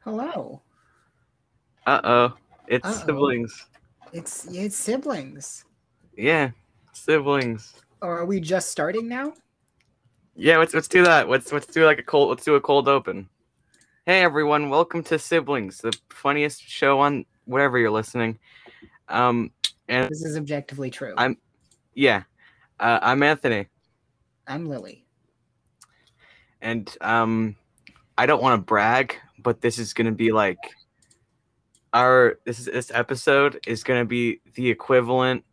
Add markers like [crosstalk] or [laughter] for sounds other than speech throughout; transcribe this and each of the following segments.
Hello. Uh oh. It's Uh-oh. siblings. It's it's siblings. Yeah. Siblings. Or are we just starting now? Yeah, let's let's do that. Let's let's do like a cold let's do a cold open. Hey everyone, welcome to Siblings, the funniest show on whatever you're listening. Um and This is objectively true. I'm- yeah. Uh, I'm Anthony I'm Lily. and um I don't want to brag, but this is going to be like our this is this episode is going to be the equivalent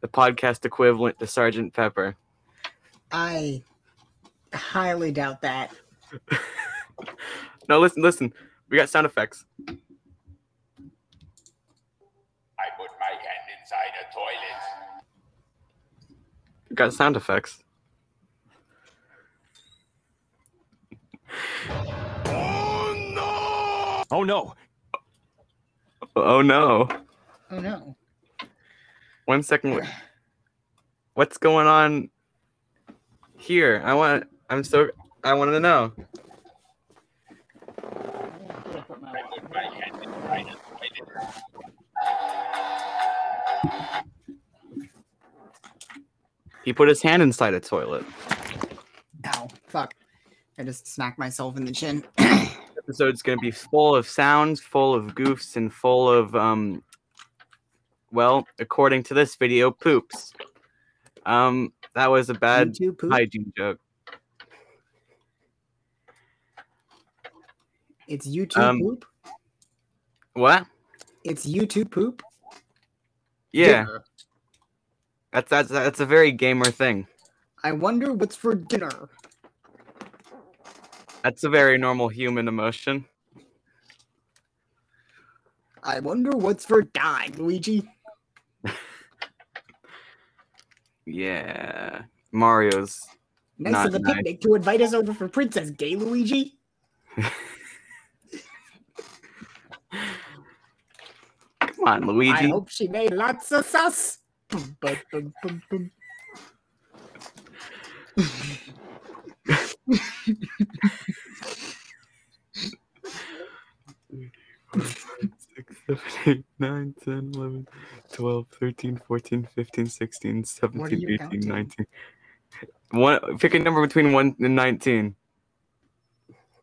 the podcast equivalent to Sergeant Pepper. I highly doubt that. [laughs] No, listen, listen. We got sound effects. I put my hand inside a toilet. We got sound effects. [laughs] Oh no! Oh no. Oh no. One second. What's going on here? I want I'm so I wanted to know. I put my hand inside a toilet. He put his hand inside a toilet. Ow. Fuck. I just smacked myself in the chin. [clears throat] episode's going to be full of sounds, full of goofs, and full of, um, well, according to this video, poops. Um, that was a bad hygiene joke. It's YouTube Um, poop. What? It's YouTube poop. Yeah, Dinner. that's that's that's a very gamer thing. I wonder what's for dinner. That's a very normal human emotion. I wonder what's for dime, Luigi. [laughs] Yeah, Mario's. Nice of the nice. picnic to invite us over for Princess Day, Luigi. [laughs] Come on, Luigi. I hope she made lots of sauce. [laughs] Boom, bum, bum, bum, bum. Six, seven, eight, nine, 10, 11, 12, 13, 14, 15, 16, 17, 18, counting? 19. One, pick a number between 1 and 19.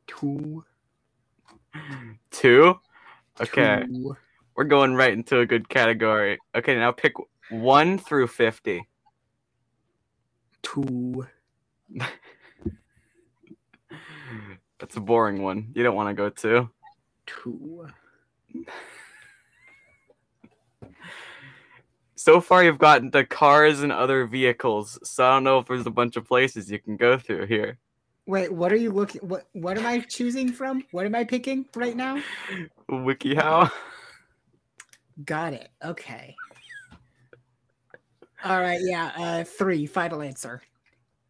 Two. Two? Okay, two. we're going right into a good category. Okay, now pick 1 through 50. Two. [laughs] That's a boring one. You don't want to go to. Two. [laughs] So far, you've gotten to cars and other vehicles, so I don't know if there's a bunch of places you can go through here. Wait, what are you looking? What what am I choosing from? What am I picking right now? WikiHow. Got it. Okay. All right. Yeah. Uh, three. Final answer.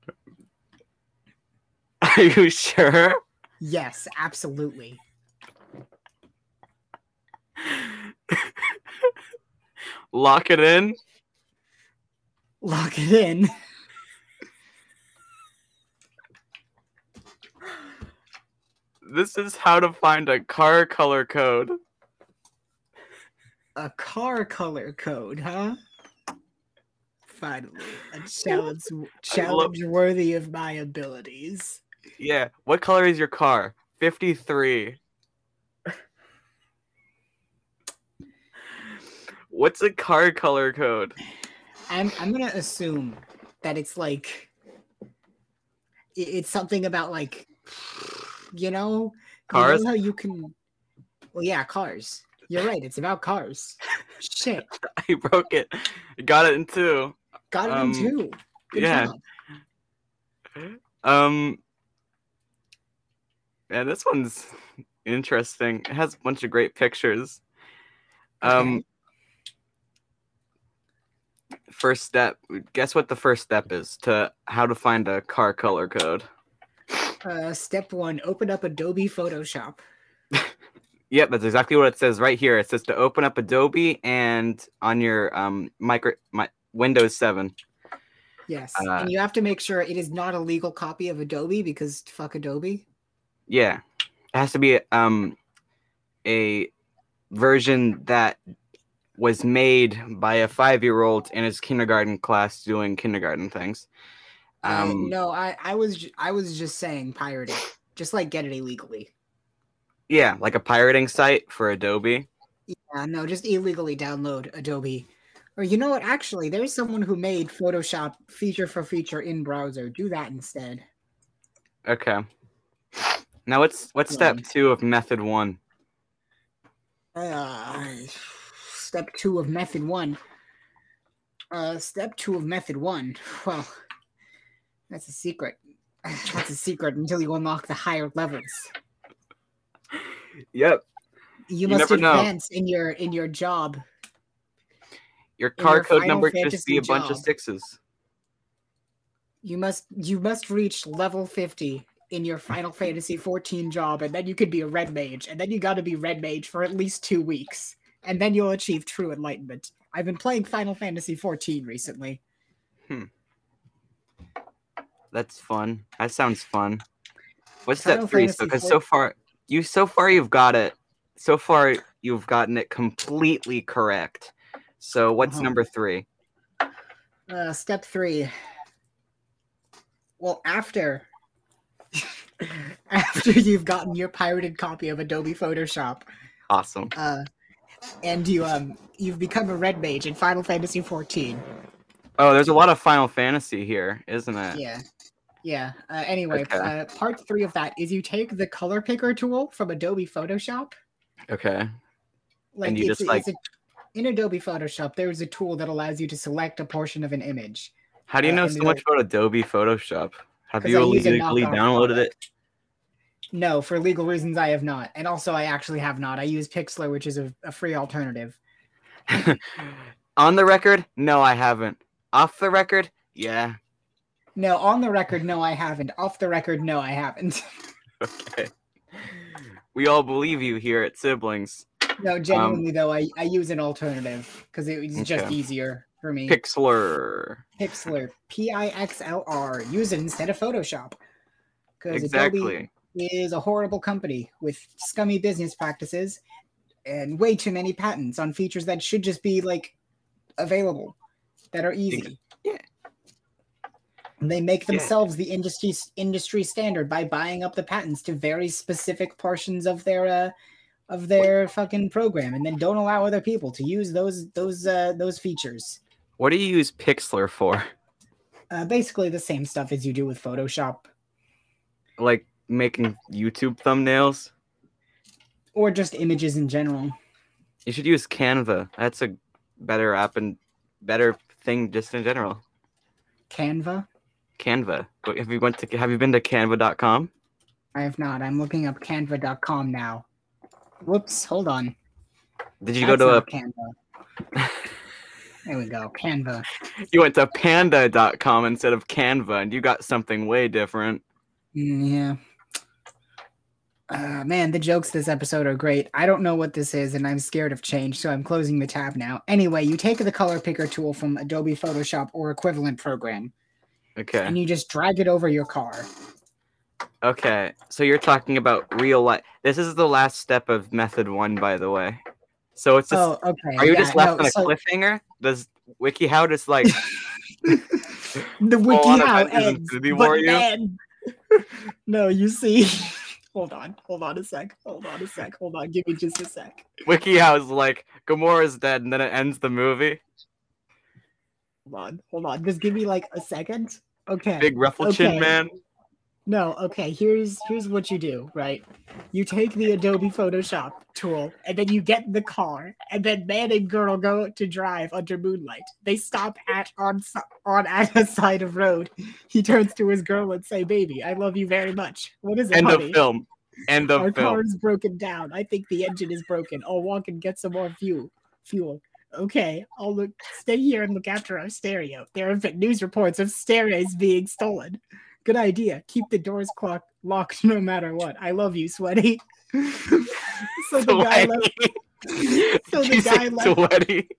[laughs] Are you sure? Yes, absolutely. [laughs] Lock it in. Lock it in. This is how to find a car color code. A car color code, huh? Finally, a challenge [laughs] challenge worthy of my abilities. Yeah. What color is your car? 53. What's a car color code? I'm I'm gonna assume that it's like it's something about like you know you know Cars? how you can well yeah cars you're right it's about cars shit [laughs] I broke it. Got it in two. got it Um, in two Good yeah. job. Um. Yeah, this one's interesting. It has a bunch of great pictures. Um. First step. Guess what the first step is to how to find a car color code. uh step one open up adobe photoshop [laughs] Yep, that's exactly what it says right here. It says to open up Adobe and on your um micro my Windows 7. yes Uh, and you have to make sure it is not a legal copy of adobe because fuck adobe Yeah. It has to be um a version that was made by a five-year-old in his kindergarten class doing kindergarten things. Uh, Um, no, I, I was I was just saying pirate it. Just like get it illegally. Yeah, like a pirating site for Adobe. Yeah, no, just illegally download Adobe. Or you know what? Actually, there's someone who made Photoshop feature for feature in browser. Do that instead. Okay. Now what's what's step two of method one? Uh, step two of method one. Uh, step two of method one. [laughs] Well, that's a secret. [sighs] That's a secret until you unlock the higher levels. Yep. You, You must never know. advance in your in your job. Your car your code number could just be a Fantasy bunch of sixes. You must you must reach level 50 in your Final Fantasy 14 job, and then you could be a red mage, and then you gotta be red mage for at least two weeks, and then you'll achieve true enlightenment. I've been playing Final Fantasy 14 recently. Hmm. That's fun. That sounds fun. What's step Final three? Fantasy Because so far you so far you've got it. So far you've gotten it completely correct. So what's Uh-huh. number three? Uh, step three. Well, after [laughs] after you've gotten your pirated copy of Adobe Photoshop, Awesome. uh, and you um you've become a red mage in Final Fantasy 14. Oh, there's a lot of Final Fantasy here, isn't it? Yeah. Yeah. Uh, anyway, Okay. uh, part three of that is you take the color picker tool from Adobe Photoshop. Okay. Like you it's, just, like- a, in Adobe Photoshop, there's a tool that allows you to select a portion of an image. How do you Uh, know so much about Adobe Photoshop? Have you I use a illegally downloaded it? No, for legal reasons, I have not. And also, I actually have not. I use Pixlr, which is a, a free alternative. [laughs] On the record, no, I haven't. Off the record, yeah. No, on the record, no, I haven't. Off the record, no, I haven't. [laughs] Okay. We all believe you here at Siblings. no, genuinely, um, though, I, I use an alternative because it was just Okay. easier for me. Pixlr. Pixlr, P I X L R. Use it instead of Photoshop. Because Adobe Exactly. Is a horrible company with scummy business practices and way too many patents on features that should just be like available that are easy. yeah. And They make Yeah. themselves the industry industry standard by buying up the patents to very specific portions of their uh, of their fucking program, and then don't allow other people to use those those uh, those features. What do you use Pixlr for? Uh, basically, the same stuff as you do with Photoshop, Like making YouTube thumbnails? or just images in general. You should use Canva. That's a better app and better thing just in general. Canva. Canva. Have you went to have you been to canva.com? I have not. I'm looking up canva.com now. Whoops, hold on. Did you That's go to a Canva. There we go. Canva. [laughs] you went to panda.com instead of Canva and you got something way different. Mm, yeah. Uh, man, the jokes this episode are great. I don't know what this is, and I'm scared of change, so I'm closing the tab now. Anyway, you take the color picker tool from Adobe Photoshop or equivalent program, Okay. and you just drag it over your car. Okay. So you're talking about real life. This is the last step of method 1 by the way. So it's just Oh, okay. Are you yeah, just left no, on a so cliffhanger? Does WikiHow just like [laughs] [laughs] the wiki on how Avengers ends, but then- [laughs] no, you see. Hold on, hold on a sec. Hold on a sec. Hold on. Give me just a sec. WikiHow is like Gamora's dead and then it ends the movie? Hold on, hold on. Just give me like a second. Okay. Big ruffle chin man. No, okay, here's here's what you do, right? You take the Adobe Photoshop tool and then you get in the car and then man and girl go to drive under moonlight. They stop at on on at a side of road. He turns to his girl and say, "Baby, I love you very much." What is it, End honey? of film. End of Our film. car is broken down. I think the engine is broken. I'll walk and get some more fuel. Fuel. Okay, I'll look. Stay here and look after our stereo. There have been news reports of stereos being stolen. Good idea. Keep the doors clock locked no matter what. I love you, sweaty. [laughs] so the guy left. [laughs] So the guy left. sweaty.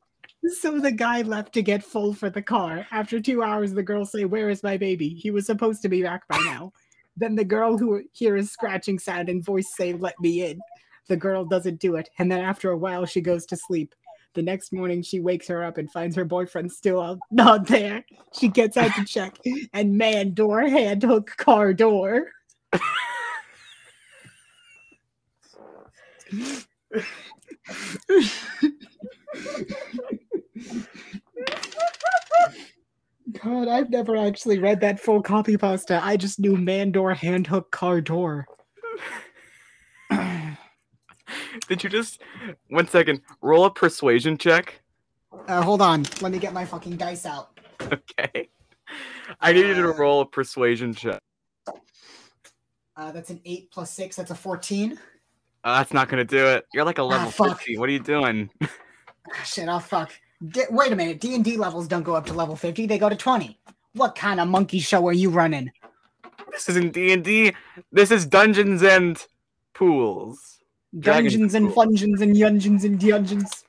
So the guy left to get full for the car. After two hours, the girl say, "Where is my baby?" He was supposed to be back by now. Then the girl who hears scratching sound and voice say, "Let me in." The girl doesn't do it, and then after a while, she goes to sleep. The next morning, she wakes her up and finds her boyfriend still out, not there. She gets out to check, and man, door, hand hook, car door. God, I've never actually read that full copy pasta. I just knew man door, hand hook, car door. Did you just one second roll a persuasion check? Uh, hold on, let me get my fucking dice out. Okay. I need you to roll a persuasion check. Uh, that's an eight plus six. That's a fourteen. Uh, that's not gonna do it. You're like a level fuck. 50. What are you doing? [laughs] Ah, Shit, oh fuck. D- wait a minute. D and D levels don't go up to level fifty; they go to twenty. What kind of monkey show are you running? This isn't D and D. This is Dungeons and Pools. Dungeons and fungeons and yungeons and dungeons.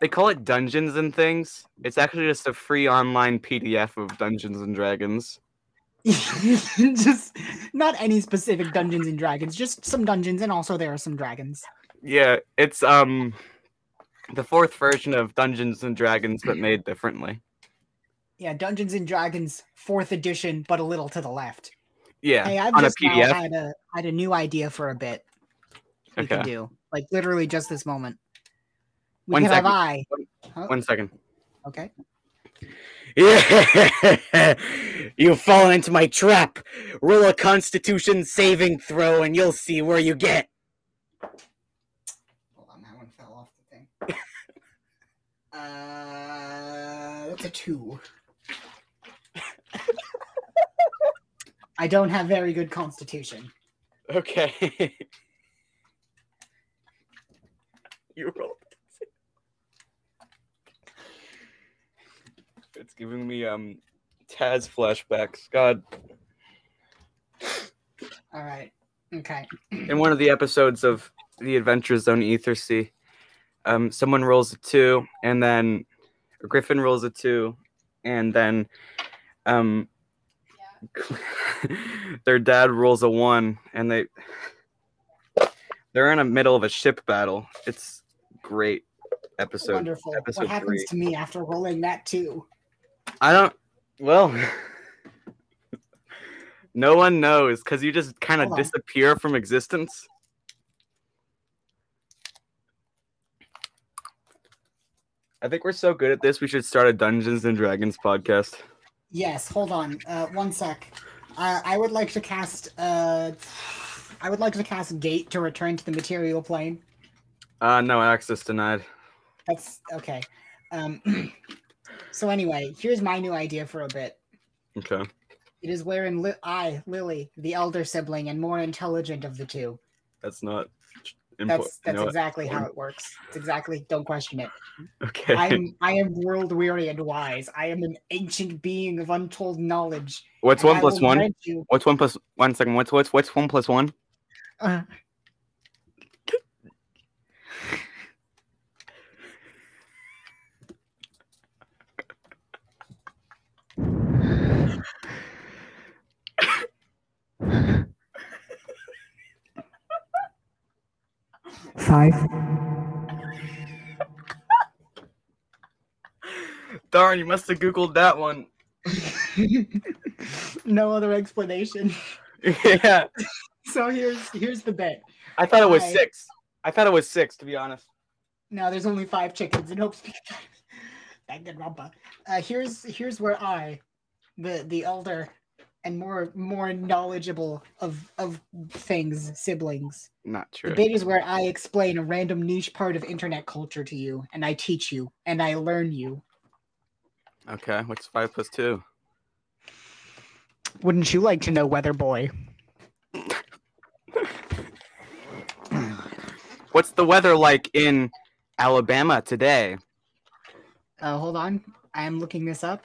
They call it Dungeons and things. It's actually just a free online PDF of Dungeons and Dragons. [laughs] just not any specific Dungeons and Dragons, just some dungeons, and also there are some dragons. Yeah, it's um the fourth version of Dungeons and Dragons, but made differently. Yeah, Dungeons and Dragons fourth edition, but a little to the left. Yeah, Hey, I've on a just now PDF. had a had a new idea for a bit. We can do like literally just this moment. We One can have second. I. Huh? One second. Okay. Yeah, [laughs] you've fallen into my trap. Roll a Constitution saving throw, and you'll see where you get. Hold on, that one fell off the thing. [laughs] uh, that's a two. [laughs] I don't have very good constitution. Okay. You rolled. It. It's giving me um Taz flashbacks. God, All right. Okay. in one of the episodes of the Adventure Zone Ether Sea, um, someone rolls a two, and then Griffin rolls a two, and then um, yeah. [laughs] their dad rolls a one, and they they're in the middle of a ship battle. It's great episode. Wonderful. episode what happens three. to me after rolling that too? I don't. Well, [laughs] no one knows because you just kind of disappear from existence. I think we're so good at this. We should start a Dungeons and Dragons podcast. Yes. Hold on. Uh, one sec. Uh, I would like to cast. Uh, I would like to cast Gate to return to the material plane. Uh, no access denied. That's okay. Um, [clears throat] so anyway, here's my new idea for a bit. Okay. It is wherein li- I, Lily, the elder sibling and more intelligent of the two. That's not. Impo- That's that's no, exactly how it works. It's exactly. Don't question it. Okay. I'm [laughs] I am world weary and wise. I am an ancient being of untold knowledge. What's one I plus one? What's one plus one second? What's what's what's one plus one? uh, Five. Darn, you must have googled that one. [laughs] no other explanation. yeah. [laughs] So here's here's the bet. I thought it was Hi. six. I thought it was six, to be honest. No, there's only five chickens and hopes. Danganronpa. Uh, here's here's where I, the the elder, and more more knowledgeable of of things siblings. Not true. The true. is where I explain a random niche part of internet culture to you, and I teach you, and I learn you. Okay, what's five plus two? Wouldn't you like to know, Weather Boy? What's the weather like in Alabama today? Uh, hold on, I am looking this up.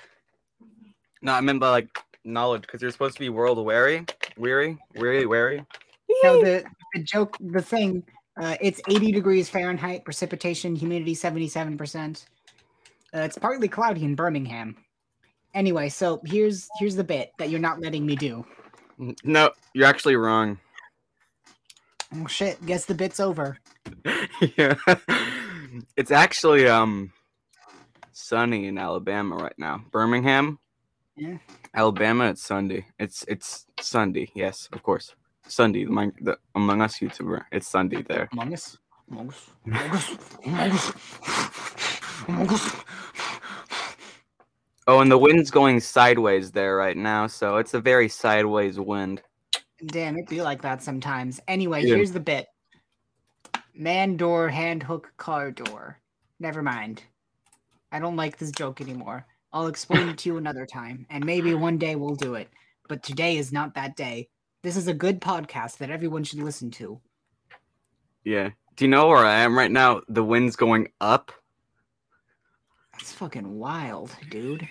No, I meant by like knowledge, because you're supposed to be world weary, weary, weary, weary. So the the joke, the thing, uh, it's 80 degrees Fahrenheit, precipitation, humidity 77%. Uh, it's partly cloudy in Birmingham. Anyway, so here's here's the bit that you're not letting me do. No, you're actually wrong. Oh shit! Guess the bit's over. [laughs] yeah. It's actually um sunny in Alabama right now. Birmingham. Yeah. Alabama, it's Sunday. It's it's Sunday. Yes, of course. Sunday, the, the Among Us YouTuber. It's Sunday there. Among Us. Among Us. Among Us. Among Us. Among Us. Oh, and the wind's going sideways there right now, so it's a very sideways wind. Damn, it be like that sometimes. Anyway, Yeah. here's the bit. Man door, hand hook, car door. Never mind. I don't like this joke anymore. I'll explain it to you another time, and maybe one day we'll do it. But today is not that day. This is a good podcast that everyone should listen to. Yeah. Do you know where I am right now? The wind's going up. That's fucking wild, dude.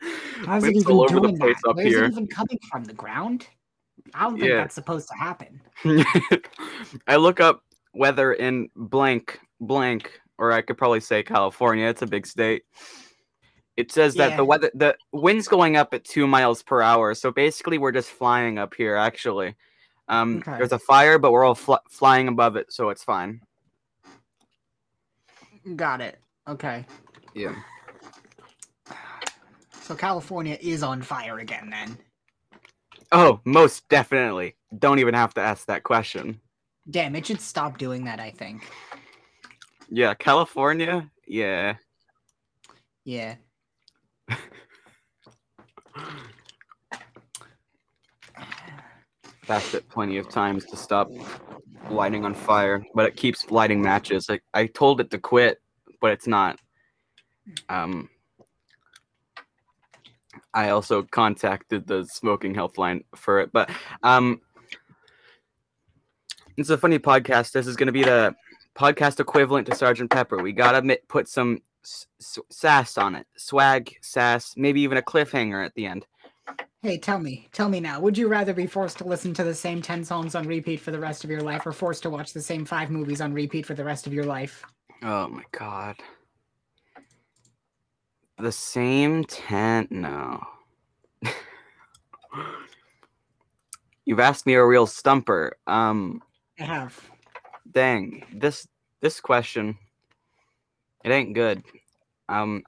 [laughs] How's it even all over the doing that? Where's here. it even coming from? The ground? I don't think Yeah. that's supposed to happen. [laughs] I look up weather in blank blank, or I could probably say California. It's a big state. It says that the weather, the wind's going up at two miles per hour. So basically, we're just flying up here. Actually, um, Okay. there's a fire, but we're all fl- flying above it, so it's fine. Got it. Okay. Yeah. So California is on fire again then. Oh, most definitely. Don't even have to ask that question. Damn, it should stop doing that, I think. Yeah, California. Yeah. Yeah. [laughs] That's it plenty of times to stop lighting on fire, but it keeps lighting matches. Like I told it to quit, but it's not. Um, I also contacted the smoking health line for it, but um, it's a funny podcast. This is going to be the podcast equivalent to Sergeant Pepper. We gotta put some s- sass on it, swag, sass, maybe even a cliffhanger at the end. Hey, tell me, tell me now. Would you rather be forced to listen to the same 10 songs on repeat for the rest of your life or forced to watch the same five movies on repeat for the rest of your life? Oh my god. The same tent? No. [laughs] You've asked me a real stumper. Um, I have. dang. This this question it ain't good. Um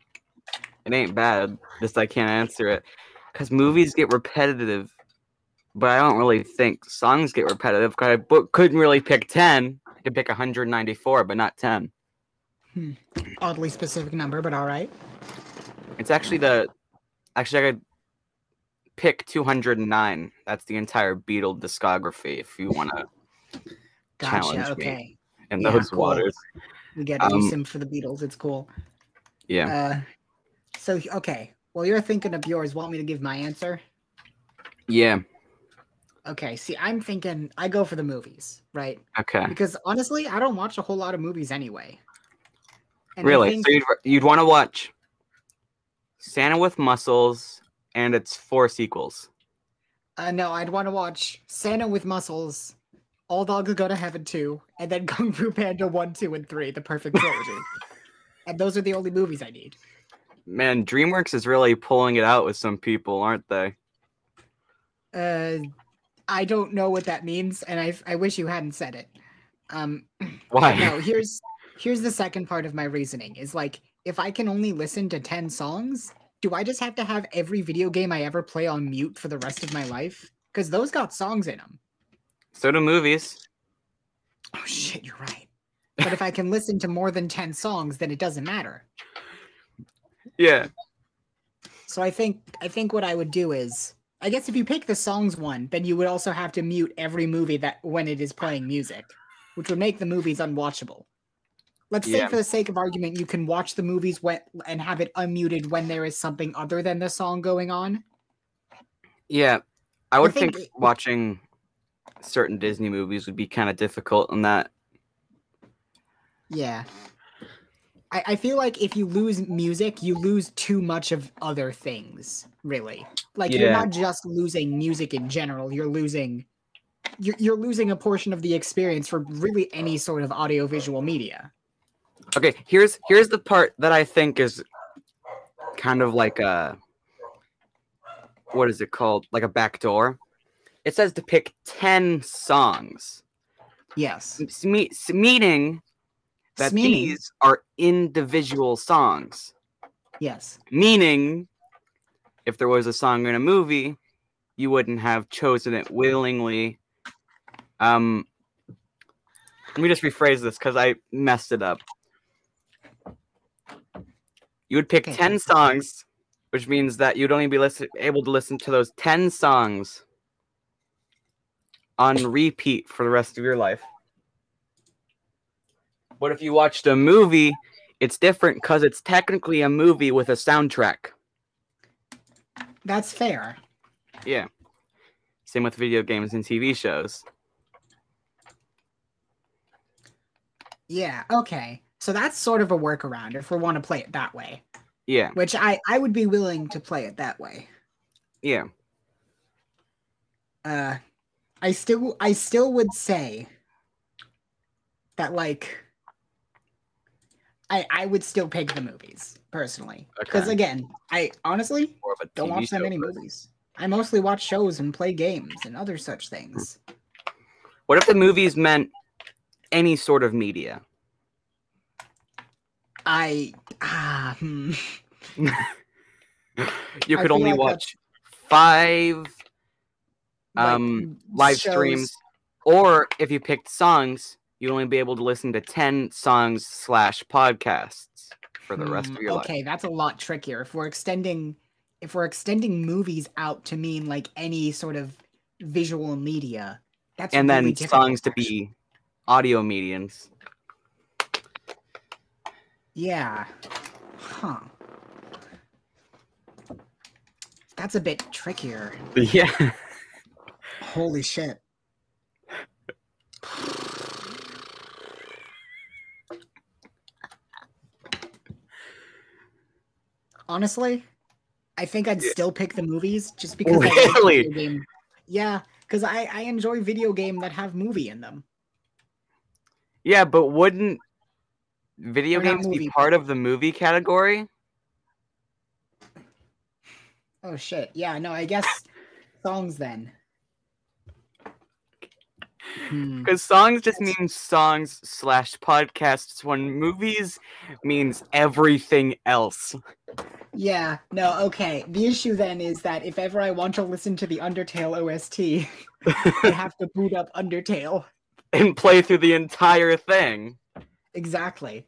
it ain't bad. Just I can't answer it. Cuz movies get repetitive, but I don't really think songs get repetitive cuz I couldn't really pick 10. I could pick 194, but not 10. Oddly specific number, but all right. It's actually the actually I could pick 209. That's the entire Beatle discography if you want to Challenge Gotcha. me. In Yeah, those cool. waters. We get do Um, sim for the Beatles. It's cool. Yeah. Uh, so, okay. Well, you're thinking of yours. Want me to give my answer? Yeah. Okay. See, I'm thinking I go for the movies, right? Okay. Because honestly, I don't watch a whole lot of movies anyway. And Really? think- So you'd, you'd want to watch Santa with Muscles and its four sequels. Uh, no, I'd want to watch Santa with Muscles, All Dogs Go to Heaven 2, and then [laughs] Kung Fu Panda 1, 2, and 3, the perfect trilogy. and those are the only movies I need. Man, DreamWorks is really pulling it out with some people, aren't they? Uh, I don't know what that means, and I, I wish you hadn't said it. Um, [clears throat] Why? no, here's here's the second part of my reasoning is like if I can only listen to 10 songs, do I just have to have every video game I ever play on mute for the rest of my life? Because those got songs in them. So do movies. Oh shit, you're right. But if I can listen to more than 10 songs, then it doesn't matter. Yeah. So I think I think what I would do is I guess if you pick the songs one, then you would also have to mute every movie that when it is playing music, which would make the movies unwatchable. Let's say Yeah. for the sake of argument, you can watch the movies when and have it unmuted when there is something other than the song going on. Yeah. I would think think watching certain Disney movies would be kind of difficult in that. Yeah. I, I feel like if you lose music, you lose too much of other things, really. Like you're not just losing music in general, you're losing you're, you're losing a portion of the experience for really any sort of audiovisual media. Okay, here's here's the part that I think is kind of like a what is it called? Like a back door. It says to pick 10 songs. Yes. Me- meaning that Meaning- these are individual songs. Yes. Meaning, if there was a song in a movie, you wouldn't have chosen it willingly. Um, let me just rephrase this because I messed it up. You would pick Okay, 10 songs, which means that you'd only be listen- able to listen to those 10 songs on repeat for the rest of your life. But if you watched a movie, it's different because it's technically a movie with a soundtrack. That's fair. Yeah. Same with video games and TV shows. Yeah. Okay. So that's sort of a workaround if we want to play it that way, Yeah. which I I would be willing to play it that way. Yeah. Uh, I still I still would say that like I I would still pick the movies personally because Okay. again I honestly More of a don't watch that many person. movies. I mostly watch shows and play games and other such things. What if the movies meant any sort of media? I ah hmm. [laughs] You could only like watch five Like, um live shows- streams or if you picked songs you'd only be able to listen to 10 songs slash podcasts for the rest Hmm, of your okay, life Okay, that's a lot trickier. If we're extending if we're extending movies out to mean like any sort of visual media, that's and really then songs to be audio mediums Yeah. Huh. That's a bit trickier. [laughs] yeah Holy shit. Honestly, I think I'd still pick the movies just because I like Really? game. Yeah, because I, I enjoy video game that have movie in them. yeah but wouldn't video Or games be movie, part of the movie category Oh shit. Yeah, no, I guess songs then. Hmm. Because songs just mean songs slash podcasts when movies means everything else. Yeah, no, okay. The issue then is that if ever I want to listen to the Undertale OST, I [laughs] have to boot up Undertale. And play through the entire thing. Exactly.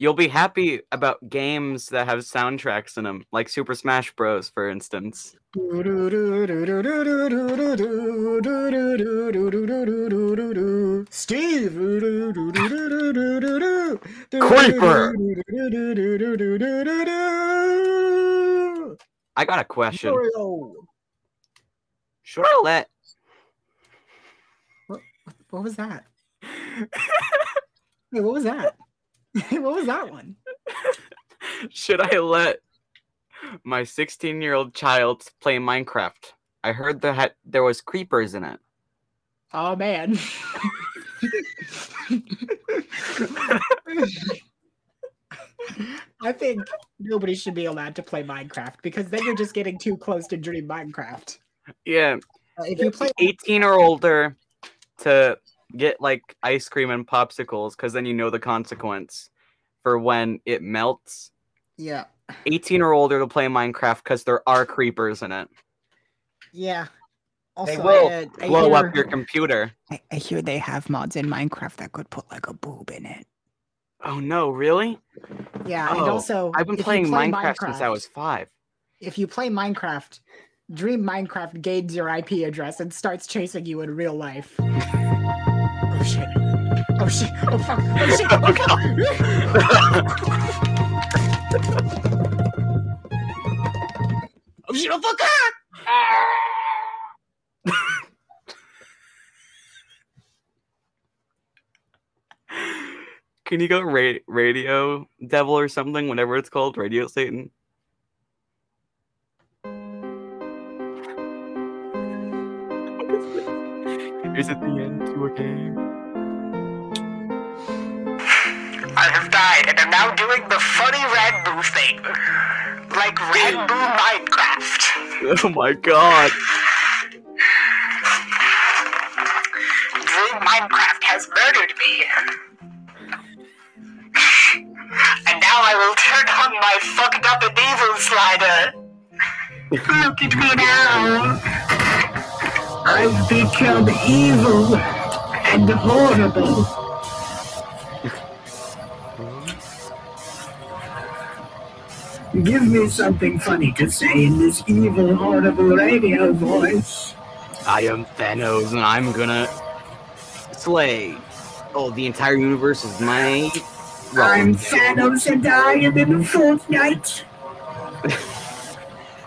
You'll be happy about games that have soundtracks in them, like Super Smash Bros, for instance. Steve. Creeper. I got a question. I let What was that? Wait, what was that? [laughs] what was that one? should I let my 16 year old child play Minecraft? I heard that there was creepers in it. Oh man. I think nobody should be allowed to play Minecraft because then you're just getting too close to Dream Minecraft. Yeah, Uh, if you play 18 or older to get like ice cream and popsicles because then you know the consequence for when it melts. Yeah. 18 or older to play Minecraft because there are creepers in it. Yeah. Also, They will I, I blow hear, up your computer. I, I hear they have mods in Minecraft that could put like a boob in it. Oh no, really? Yeah, and Oh, also I've been playing play Minecraft, since I was five. If you play Minecraft, Dream Minecraft gains your IP address and starts chasing you in real life. [laughs] Oh shit. Oh shit. Oh fuck. Oh shit. [laughs] Oh, fuck. oh shit. Oh fuck. Ah! Can you go ra- radio devil or something, whatever it's called, radio Satan? Is it the end to a game? I have died and am now doing the funny Red Boo thing. Like Red Boo Minecraft. Oh my god! Dream Minecraft has murdered me. And now I will turn on my fucked up and evil slider. [laughs] Look at me now. I've become evil and horrible. Give me something funny to say in this evil, horrible radio voice. I am Thanos, and I'm gonna slay. Oh, the entire universe is my. I'm Thanos and I am in the Fortnite. [laughs]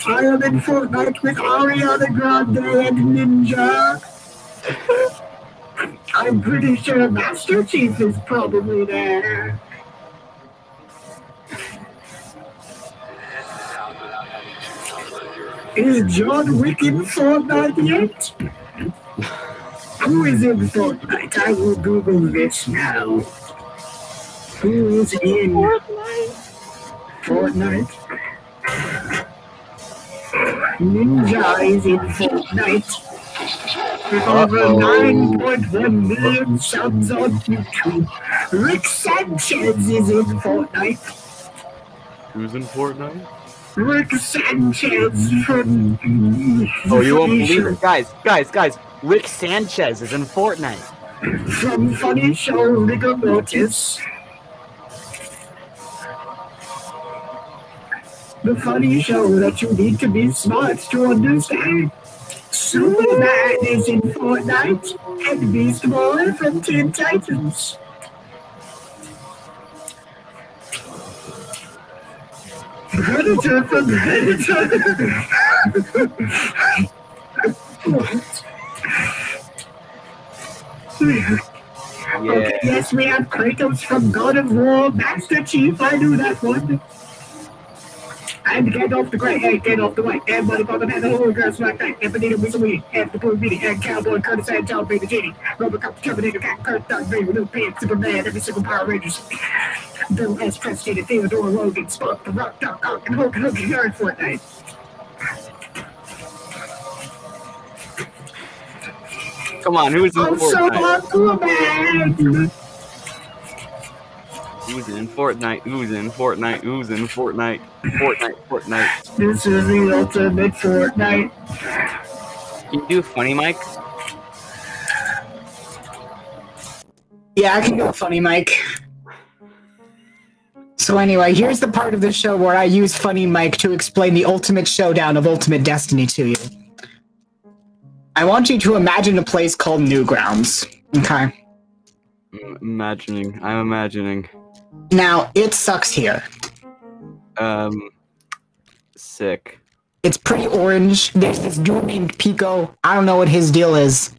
I am in Fortnite with Ariana Grande and Ninja. I'm pretty sure Master Chief is probably there. Is John Wick in Fortnite yet? Who is in Fortnite? I will Google this now. Who is in Fortnite? Fortnite? Ninja is in Fortnite. With over Uh-oh. 9.1 million subs on YouTube. Rick Sanchez is in Fortnite. Who's in Fortnite? Rick Sanchez from. Oh, you won't believe it, guys, guys, guys. Rick Sanchez is in Fortnite. From Funny Show Rigor Mortis. The funny show that you need to be smart to understand. Superman is in Fortnite and Beast Boy from Teen Titans. Predator from Predator. Yeah. Okay, yes, we have Kratos from God of War, Master Chief, I knew that one. And get off the great, hey, get off the way, and motherfucker, and the whole girls like that, and Benito Mussolini, and the poor Meaty, and Cowboy Curtis, and John Baby Genie, Robocop, Terminator, Cat, Kurt, Doug, Raven, Luke, Pan, Superman, every single Power Rangers, Bill S. Preston, Theodore Logan, Spock, The Rock, Doc Ock, and Hulk you're in Fortnite. Come on, who's in I'm so Fortnite? Aquaman! Who's in Fortnite? oozing in Fortnite? Who's in Fortnite? Fortnite, Fortnite. This is the ultimate Fortnite. Can you do funny, Mike? Yeah, I can go funny, Mike. So anyway, here's the part of the show where I use Funny Mike to explain the ultimate showdown of Ultimate Destiny to you. I want you to imagine a place called Newgrounds. Okay. I'm imagining. I'm imagining. Now it sucks here. Um, sick. It's pretty orange. There's this dude named Pico. I don't know what his deal is,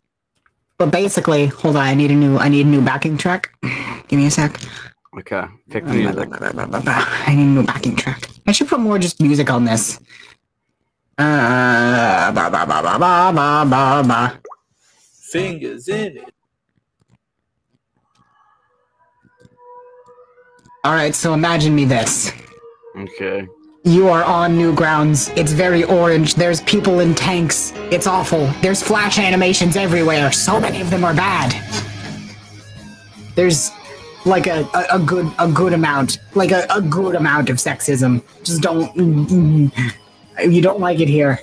but basically, hold on. I need a new. I need a new backing track. [sniffs] Give me a sec. Okay, pick music. I need a new backing track. I should put more just music on this. Uh, ba, ba, ba, ba, ba, ba, ba. Fingers in it. All right, so imagine me this. Okay. You are on new grounds. It's very orange. There's people in tanks. It's awful. There's flash animations everywhere. So many of them are bad. There's like a, a, a good a good amount, like a, a good amount of sexism. Just don't mm, mm, you don't like it here.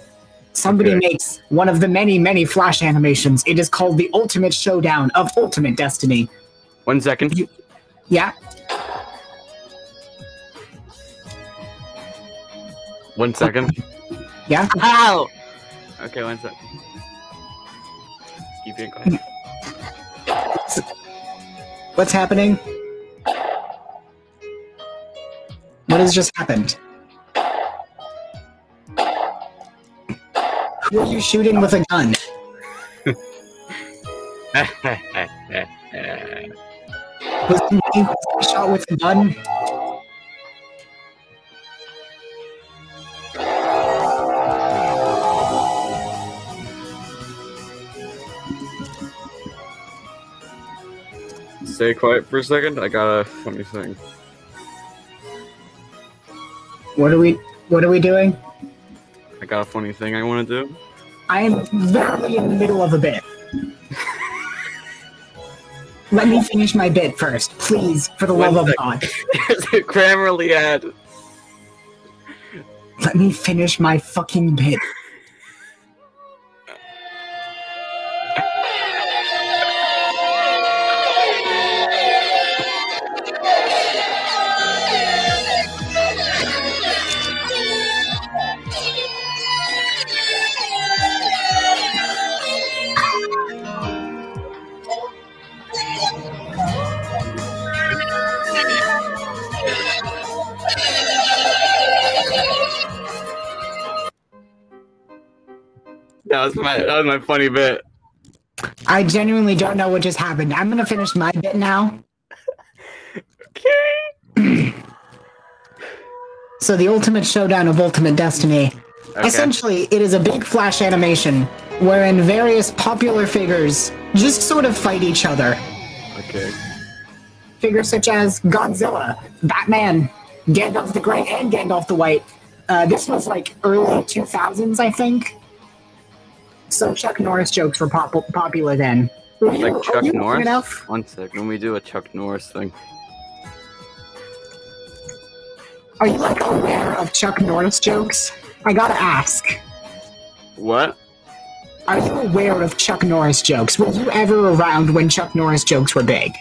Somebody Okay. makes one of the many many flash animations. It is called the Ultimate Showdown of Ultimate Destiny. One second. Yeah. One second. Yeah. Ow! Okay, one second. Keep it quiet. What's happening? What has just happened? Who are you shooting with a gun? [laughs] Was it me who was shot with a gun? Stay quiet for a second. I got a funny thing. What are we? What are we doing? I got a funny thing I want to do. I am literally in the middle of a bit. Let me finish my bit first, please, for the One love of. God. [laughs] There's a Grammarly ad. Let me finish my fucking bit. That was my that was my funny bit. I genuinely don't know what just happened. I'm gonna finish my bit now. Okay. [clears throat] So the ultimate showdown of Ultimate Destiny. Okay. Essentially, it is a big flash animation wherein various popular figures just sort of fight each other. Okay. Figures such as Godzilla, Batman, Gandalf the Grey, and Gandalf the White. Uh, this was like early 2000s, I think. So Chuck Norris jokes were pop- popular then. Like Chuck Norris? Enough? One sec. Let me do a Chuck Norris thing. Are you like aware of Chuck Norris jokes? I gotta ask. What? Are you aware of Chuck Norris jokes? Were you ever around when Chuck Norris jokes were big?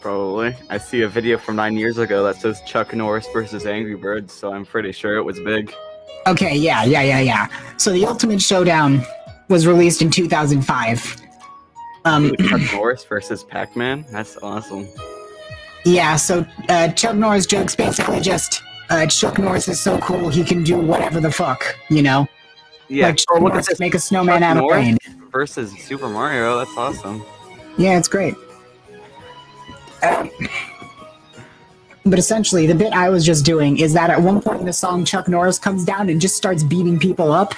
Probably. I see a video from nine years ago that says Chuck Norris versus Angry Birds, so I'm pretty sure it was big. Okay, yeah, yeah, yeah, yeah. So the Ultimate Showdown was released in 2005. Um, Chuck Norris versus Pac-Man. That's awesome. yeah, so uh, Chuck Norris jokes basically just uh, Chuck Norris is so cool he can do whatever the fuck, you know? Yeah. like Chuck look Norris this make a snowman Chuck out of rain. versus Super Mario. That's awesome. Yeah, it's great. Um, but essentially, the bit I was just doing is that at one point in the song, Chuck Norris comes down and just starts beating people up.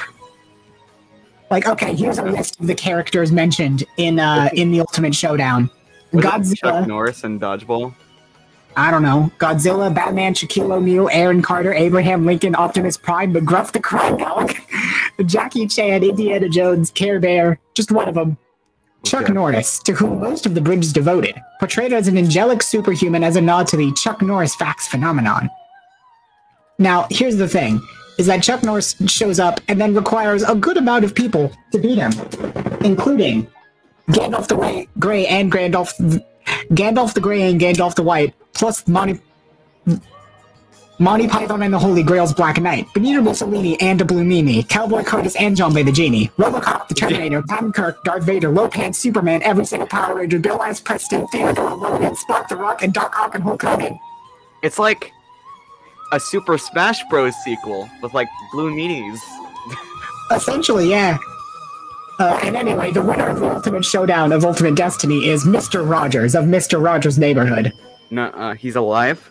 Like, okay, here's a list of the characters mentioned in uh, in the Ultimate Showdown. Was it Chuck Norris and Dodgeball. I don't know, Godzilla, Batman, Shaquille O'Neal, Aaron Carter, Abraham Lincoln, Optimus Prime, McGruff the Crime Dog, [laughs] Jackie Chan, Indiana Jones, Care Bear, just one of them. Chuck Okay. Norris, to whom most of the bridge is devoted, portrayed as an angelic superhuman as a nod to the Chuck Norris facts phenomenon. Now, here's the thing, is that Chuck Norris shows up and then requires a good amount of people to beat him, including Gandalf the Grey, and Gandalf, Gandalf the Grey and Gandalf the White, plus Monty, Monty Python and the Holy Grail's Black Knight, Benito Mussolini and a Blue Meanie, Cowboy Curtis and Jambi the Genie, Robocop, the Terminator, Captain Kirk, Darth Vader, Lo Pan, Superman, every single Power Ranger, Bill Lance Preston, Theodore Logan, Spock the Rock, and Doc Ock and Hulk Hogan. It's like a Super Smash Bros. sequel with like blue meanies. Essentially, yeah. Uh, and anyway, the winner of the Ultimate Showdown of Ultimate Destiny is Mr. Rogers of Mr. Rogers' Neighborhood. No, uh, he's alive.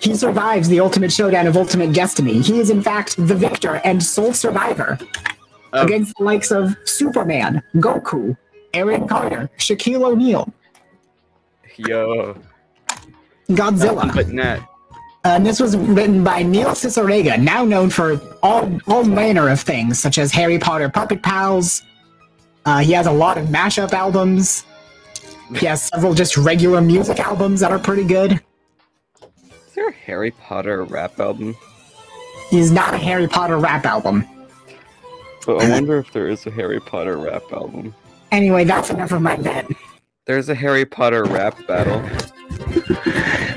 He survives the Ultimate Showdown of Ultimate Destiny. He is, in fact, the victor and sole survivor Oh. against the likes of Superman, Goku, Aaron Carter, Shaquille O'Neal, Yo, Godzilla. but net. Uh, and this was written by Neil Cicierega, now known for all all manner of things, such as Harry Potter Puppet Pals. Uh, he has a lot of mashup albums. He has several just regular music albums that are pretty good. Is there a Harry Potter rap album? He's not a Harry Potter rap album. But I wonder if there is a Harry Potter rap album. Anyway, that's enough of my bit. There's a Harry Potter rap battle. [laughs]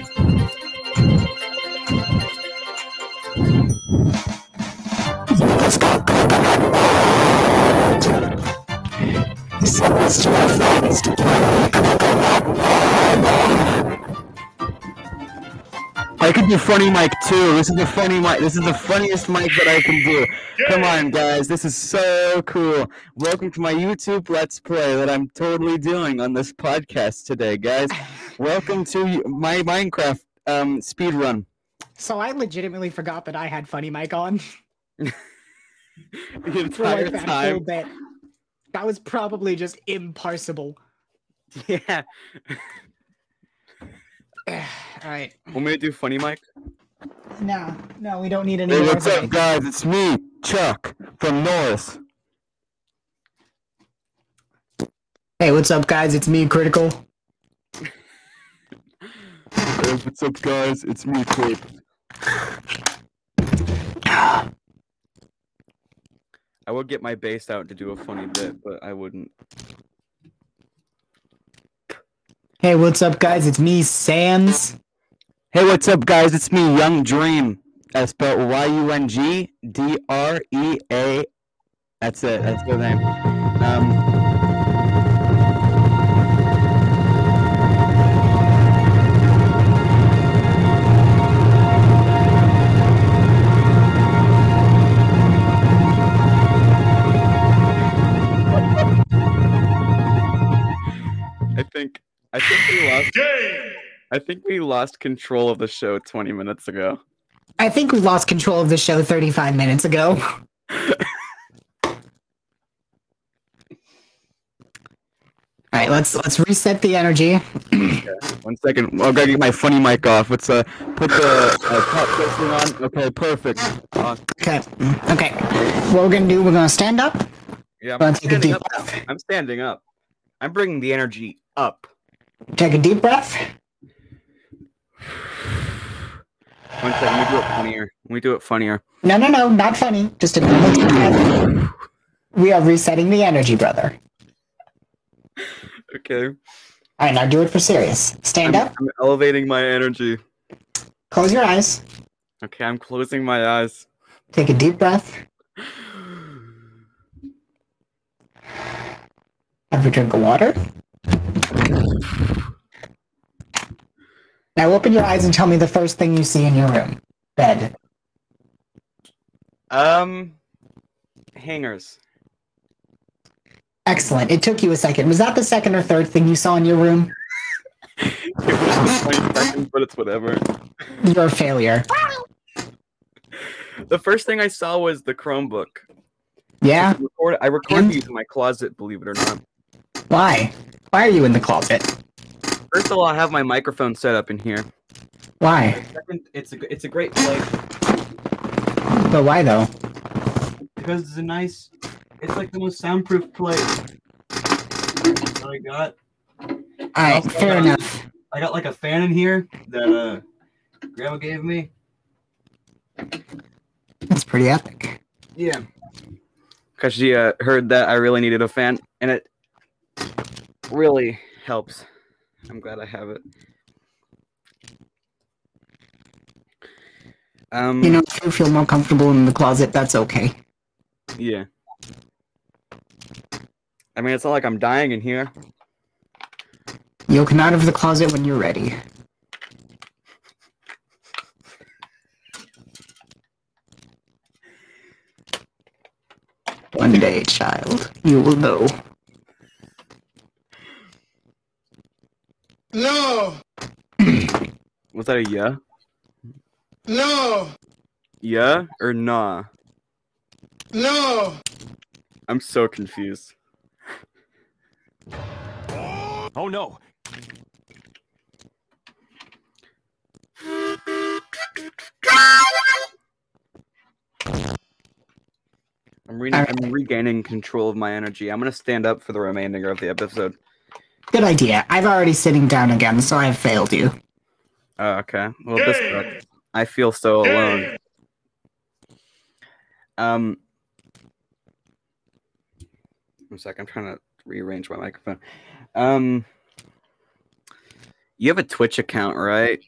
I can do funny mic too. This is the funny mic. This is the funniest mic that I can do. Come on, guys. This is so cool. Welcome to my YouTube Let's Play that I'm totally doing on this podcast today, guys. Welcome to my Minecraft um, speed run. So I legitimately forgot that I had Funny Mike on [laughs] The entire like time. Bit. That was probably just imparsible. [laughs] Yeah. [sighs] All right. Want me to do funny Mike? No, no, we don't need any Hey, more. what's up, guys? It's me, Chuck from Norris. Hey, what's up, guys? It's me, Critical. hey, what's up, guys? It's me, Quip. [sighs] [sighs] I would get my bass out to do a funny bit, but I wouldn't. Hey, what's up, guys? It's me, Sans. Hey, what's up, guys? It's me, Young Dream. I spelled Y U N G D R E A. That's it. That's the name. Um, think I think we lost. [laughs] I think we lost control of the show 20 minutes ago. I think we lost control of the show 35 minutes ago. [laughs] All right, let's let's reset the energy. [clears throat] One second. I'll gotta get my funny mic off. Let's uh put the uh, top filter on. Okay, perfect. Okay, okay. What we're gonna do? We're gonna stand up. Yeah, I'm gonna take a standing up. I'm standing up. I'm bringing the energy up. Take a deep breath. one second. Me do it funnier. Me do it funnier. No, no, no, not funny. Just a normal deep breath. We are resetting the energy, brother. Okay. All right, now do it for serious. Stand I'm, up. I'm elevating my energy. Close your eyes. Okay, I'm closing my eyes. Take a deep breath. Have a drink of water. Now open your eyes and tell me the first thing you see in your room. Bed. Um, hangers. Excellent. It took you a second. Was that the second or third thing you saw in your room? [laughs] It was just 20 seconds, but it's whatever. You're a failure. The first thing I saw was the Chromebook. Yeah? I record, I record And? these in my closet, believe it or not. Why? Why are you in the closet? First of all, I have my microphone set up in here. Why? Second, it's a it's a great place But why though? because it's a nice. It's like the most soundproof place. that I got. Alright, fair enough. I got like a fan in here that uh Grandma gave me. That's pretty epic. Yeah. Because she uh, heard that I really needed a fan, and it really helps. I'm glad I have it. Um, You know, if you feel more comfortable in the closet, that's okay. yeah. I mean, it's not like I'm dying in here. You'll come out of the closet when you're ready. [laughs] One day, child, you will know. No, Was that a yeah? no, Yeah or nah? no. I'm so confused. Oh no! I'm, re- I'm regaining control of my energy. I'm gonna stand up for the remainder of the episode. Good idea. I've already sitting down again, so I've failed you. Oh, okay. Well, this sucks. I feel so alone. Um, one sec. I'm trying to rearrange my microphone. Um, you have a Twitch account, right?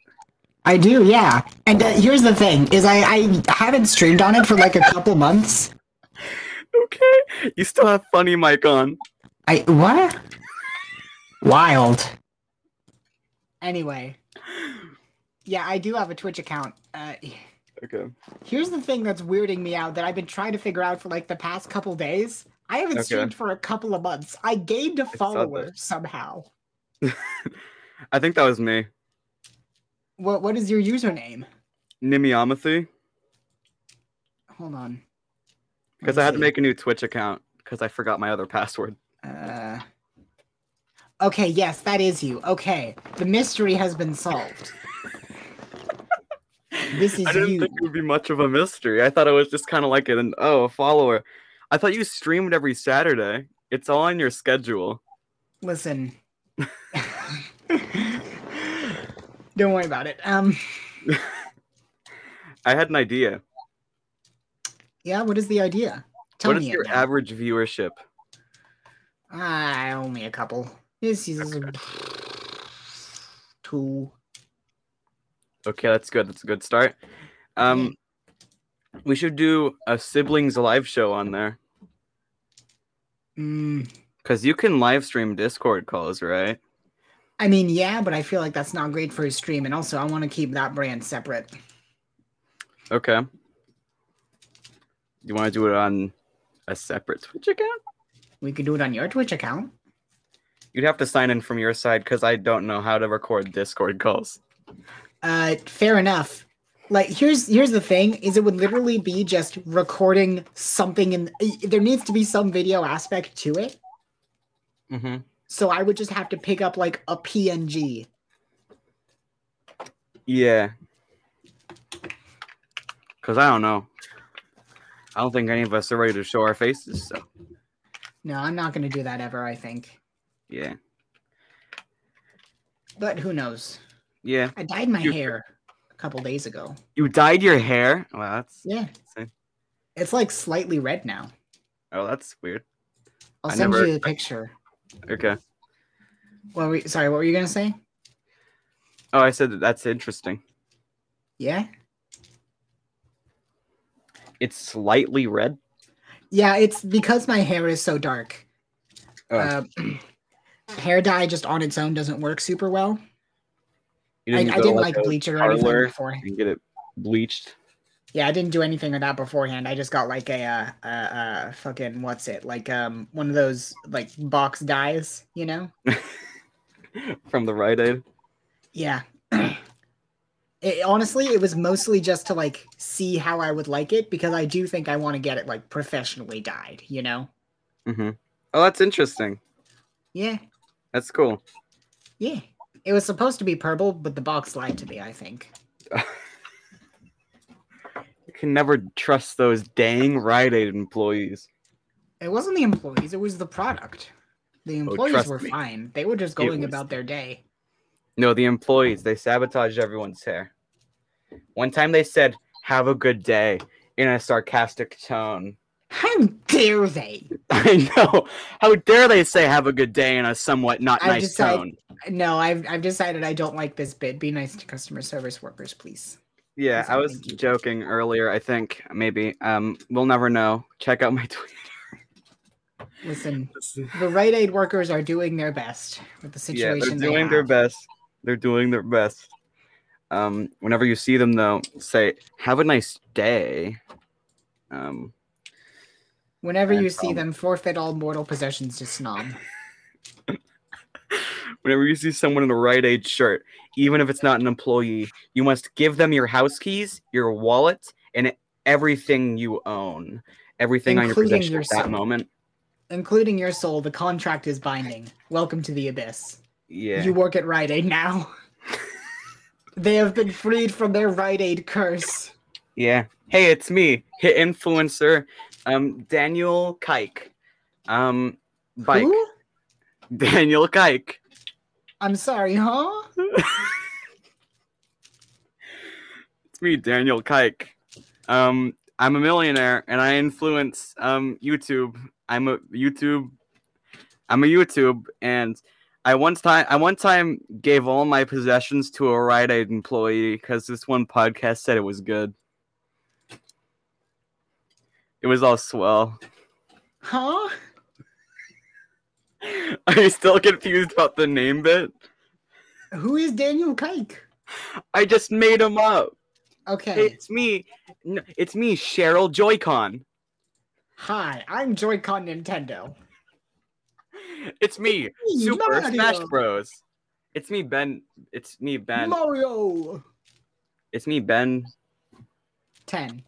I do, yeah. And uh, here's the thing: is I, I haven't streamed on it for like a couple months. [laughs] Okay. You still have funny mic on. I what? Wild. Anyway, yeah, I do have a Twitch account. Uh, Okay. here's the thing that's weirding me out that I've been trying to figure out for like the past couple days. I haven't Okay. streamed for a couple of months. I gained a follower somehow. [laughs] I think that was me. What what is your username? Nimiamathi. Hold on. Because I had to make a new Twitch account because I forgot my other password. Uh, okay, yes, that is you. Okay, the mystery has been solved. this is I didn't you. think it would be much of a mystery. I thought it was just kind of like an oh a follower. I thought you streamed every Saturday. It's all on your schedule. Listen. [laughs] Don't worry about it. Um, [laughs] I had an idea. yeah. What is the idea? Tell what is your now. average viewership? Ah, only a couple. Two. Okay, that's good. That's a good start. Um, we should do a siblings live show on there Mm, because you can live stream Discord calls, right? I mean, yeah, but I feel like that's not great for a stream, and also I want to keep that brand separate. Okay. You want to do it on a separate Twitch account? We could do it on your Twitch account. You'd have to sign in from your side because I don't know how to record Discord calls. Uh, fair enough. Like, here's here's the thing: is it would literally be just recording something, and there needs to be some video aspect to it. Mm-hmm. So I would just have to pick up like a PNG. Yeah. Because I don't know. I don't think any of us are ready to show our faces. So, No, I'm not gonna do that ever. I think, yeah. but who knows? Yeah. I dyed my You- hair a couple days ago. You dyed your hair? Wow, that's. Yeah, See? it's like slightly red now. Oh, that's weird. I'll I send never- you the picture. Okay. What were, sorry, what were you gonna say? Oh, I said that that's interesting. Yeah, It's slightly red. yeah. It's because my hair is so dark. Oh. Uh, [clears throat] hair dye just on its own doesn't work super well. I, I didn't like bleach it or anything before. and get it bleached. Yeah, I didn't do anything with that beforehand. I just got like a uh, uh, uh fucking what's it like um one of those like box dyes, you know? [laughs] from the Rite Aid. Yeah. [clears throat] it, honestly, it was mostly just to like see how I would like it because I do think I want to get it like professionally dyed, you know? Mm-hmm. Oh, that's interesting. Yeah, That's cool. yeah. It was supposed to be purple, but the box lied to me. I think. [laughs] You can never trust those dang Rite Aid employees. It wasn't the employees; it was the product. The oh, employees trust were me. fine. They were just going was- about their day. No, the employees, they sabotaged everyone's hair. One time they said, have a good day in a sarcastic tone. How dare they? [laughs] I know. How dare they say have a good day in a somewhat not I nice decide- tone? No, I've I've decided I don't like this bit. Be nice to customer service workers, please. Yeah, Yes, I was thank you. joking earlier, I think, maybe. Um, we'll never know. Check out my [laughs] tweet. Listen, [laughs] the Rite Aid workers are doing their best with the situation. Yeah, situation. they're they doing their best. They're doing their best. Um, whenever you see them though, say, have a nice day. Um, Whenever you see them, forfeit all mortal possessions to Snob. [laughs] whenever you see someone in a Rite Aid shirt, even if it's not an employee, you must give them your house keys, your wallet, and everything you own. Everything on your Including possession your at that soul. moment. Including your soul, the contract is binding. Welcome to the abyss. Yeah. You work at Rite Aid now. [laughs] they have been freed from their Rite Aid curse. Yeah. Hey, it's me, hit influencer, um, Daniel Kike. Um, bike. Who? [laughs] Daniel Kike. I'm sorry, huh? [laughs] It's me, Daniel Kike. Um, I'm a millionaire and I influence um YouTube. I'm a YouTube. I'm a YouTube, and I once time I one time gave all my possessions to a Rite Aid employee because this one podcast said it was good. It was all swell. Huh? [laughs] Are you still confused about the name bit? Who is Daniel Kike? I just made him up. Okay. It's me. No, it's me, Cheryl Joy-Con. Hi, I'm Joy-Con Nintendo. It's me, Hey, Super Mario. Smash Bros. It's me, Ben. It's me, Ben. Mario. It's me, Ben. 10.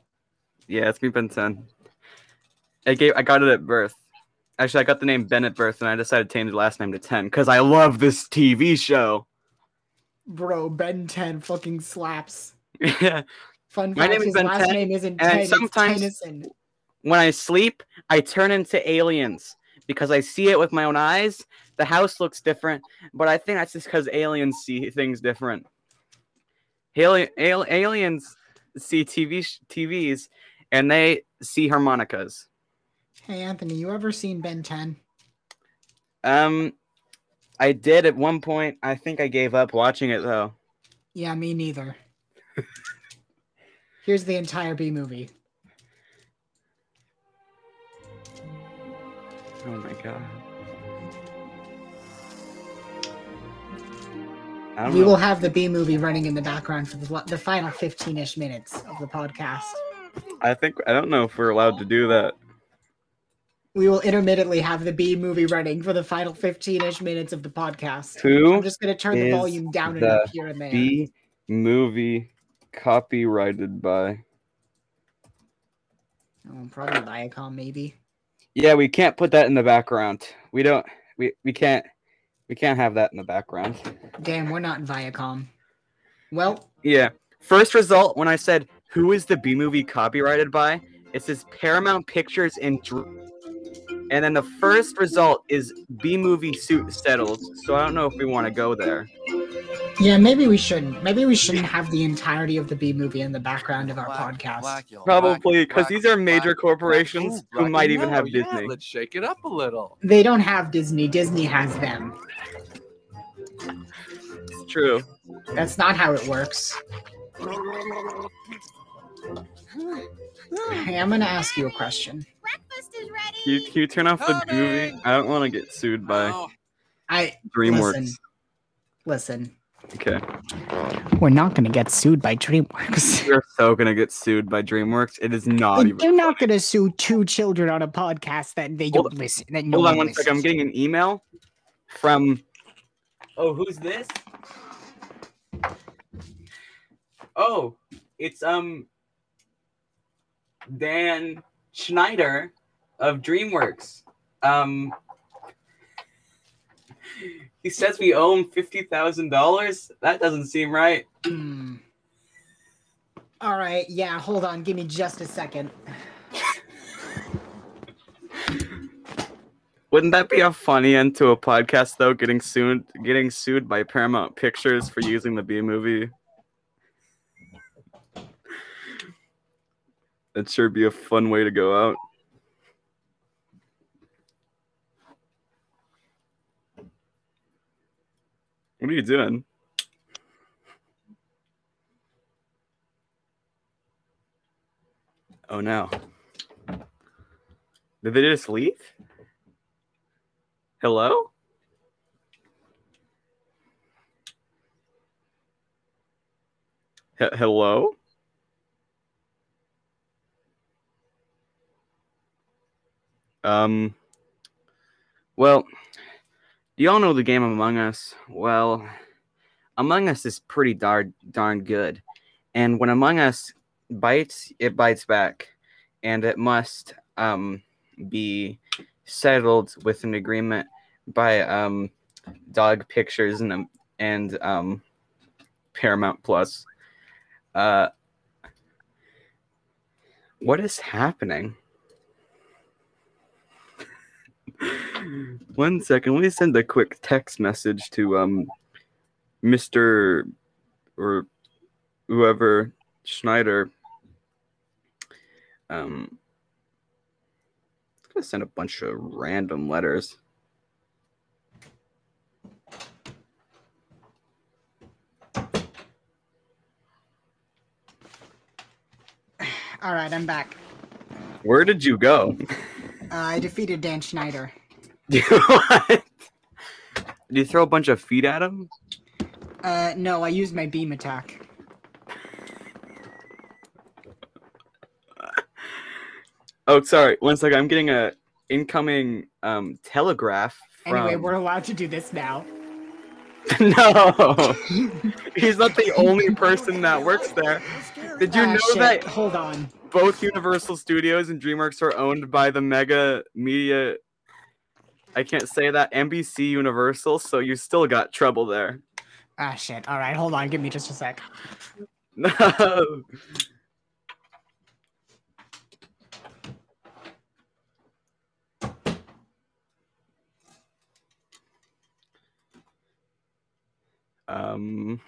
Yeah, it's me, Ben 10. I gave. I got it at birth. Actually, I got the name Ben at birth, and I decided to change the last name to 10 because I love this TV show. Bro, Ben 10 fucking slaps. Yeah. [laughs] Fun My fact, name is his Ben last 10, name isn't and 10, it's sometimes- Tennyson. when I sleep, I turn into aliens because I see it with my own eyes. The house looks different, but I think that's just because aliens see things different. Ali- al- aliens see TV sh- TVs and they see harmonicas. Hey Anthony, you ever seen Ben 10? Um, I did at one point. I think I gave up watching it though. Yeah, me neither. [laughs] Here's the entire B movie. Oh my god. We know. will have the B movie running in the background for the, the final 15 ish minutes of the podcast. I think I don't know if we're allowed to do that. We will intermittently have the B movie running for the final 15 ish minutes of the podcast. Who I'm just going to turn the volume down and up here and there. B movie copyrighted by? Oh, probably Viacom, maybe. Yeah, we can't put that in the background. We don't. We we can't. We can't have that in the background. Damn, we're not in Viacom. Well, Yeah. First result when I said who is the B movie copyrighted by? It says Paramount Pictures and Dr- and then the first result is B movie suit settled. So I don't know if we want to go there. yeah, maybe we shouldn't. Maybe we shouldn't have the entirety of the B movie in the background of our podcast. Probably because these are major corporations who might even have Yeah, Disney. let's shake it up a little. They don't have Disney. Disney has them. It's true. That's not how it works. [sighs] Hey, I'm gonna ask you a question. Breakfast is ready. Can you, can you turn off the movie? I don't want to get sued by Oh, I DreamWorks. Listen. listen. Okay. We're not gonna get sued by DreamWorks. [laughs] We're so gonna get sued by DreamWorks. It is not even. They're not gonna sue two children on a podcast that they Hold don't listen. That no Hold on one one second. I'm listens getting an email from. Oh, who's this? Oh, it's um Dan Schneider of DreamWorks. Um, he says we owe him fifty thousand dollars. That doesn't seem right. Hmm. All right, yeah, hold on. Give me just a second. [laughs] Wouldn't that be a funny end to a podcast though? Getting sued, getting sued by Paramount Pictures for using the B movie. That'd sure be a fun way to go out. What are you doing? Oh no. Did they just leave? Hello? H- hello? Um, well, do y'all know the game Among Us? Well, Among Us is pretty darn darn good, and when Among Us bites, it bites back, and it must um be settled with an agreement by um Dog Pictures and and um Paramount Plus. Uh, what is happening? [laughs] One second, let me send a quick text message to um Mr. or whoever Schneider. Um, I'm gonna send a bunch of random letters. All right, I'm back. Where did you go? [laughs] Uh, I defeated Dan Schneider. [laughs] what? Did you throw a bunch of feet at him? Uh, no, I used my beam attack. [laughs] Oh, sorry. One second. I'm getting a incoming um telegraph from. Anyway, we're allowed to do this now. [laughs] no, he's not the only person that works there. Did you Ah, know shit. that Hold on. Both Universal Studios and DreamWorks are owned by the mega media? I can't say that NBC Universal, so you still got trouble there. Ah, shit. All right, hold on. Give me just a sec. No. [laughs] Um.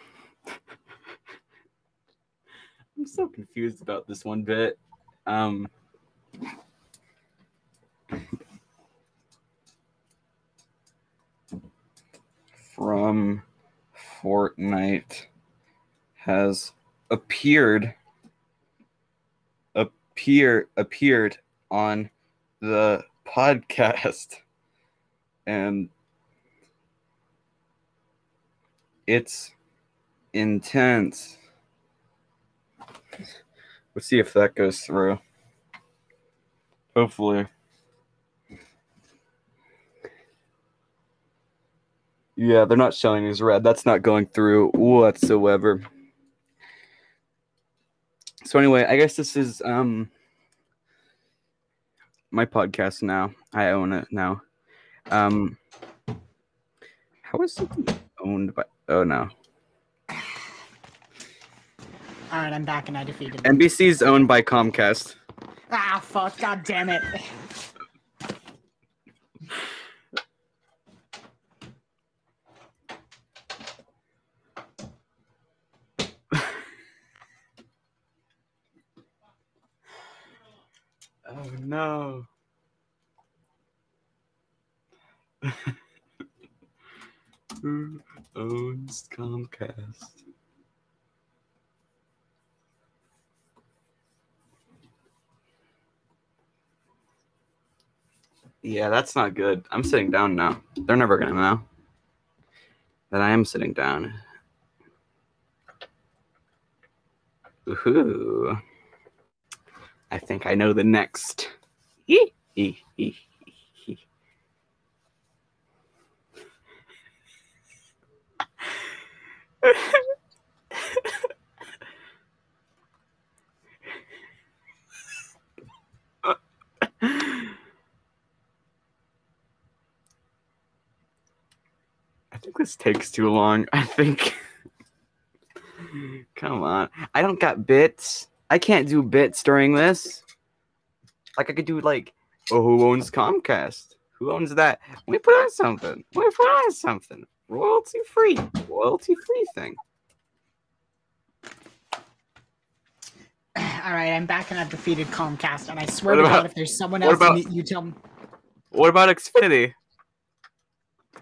I'm so confused about this one bit. Um, from Fortnite has appeared appear appeared on the podcast and it's intense let's see if that goes through. Hopefully. Yeah they're not showing as red. That's not going through whatsoever. So anyway i guess this is um my podcast now. I own it now. Um how is it owned by oh no All right, I'm back and I defeated. nbc is owned by comcast Ah, fuck! God damn it! [laughs] oh no [laughs] who owns comcast Yeah, that's not good. I'm sitting down now. They're never gonna know that I am sitting down. Ooh. I think I know the next [laughs] hee. I think this takes too long. I think. [laughs] Come on. I don't got bits. I can't do bits during this. Like I could do like, oh, who owns Comcast? Who owns that? Let me put on something. Let me put on something. Royalty free. Royalty free thing. All right, I'm back and I've defeated Comcast, and I swear What to about- God, if there's someone else, about- you, you tell me. What about Xfinity?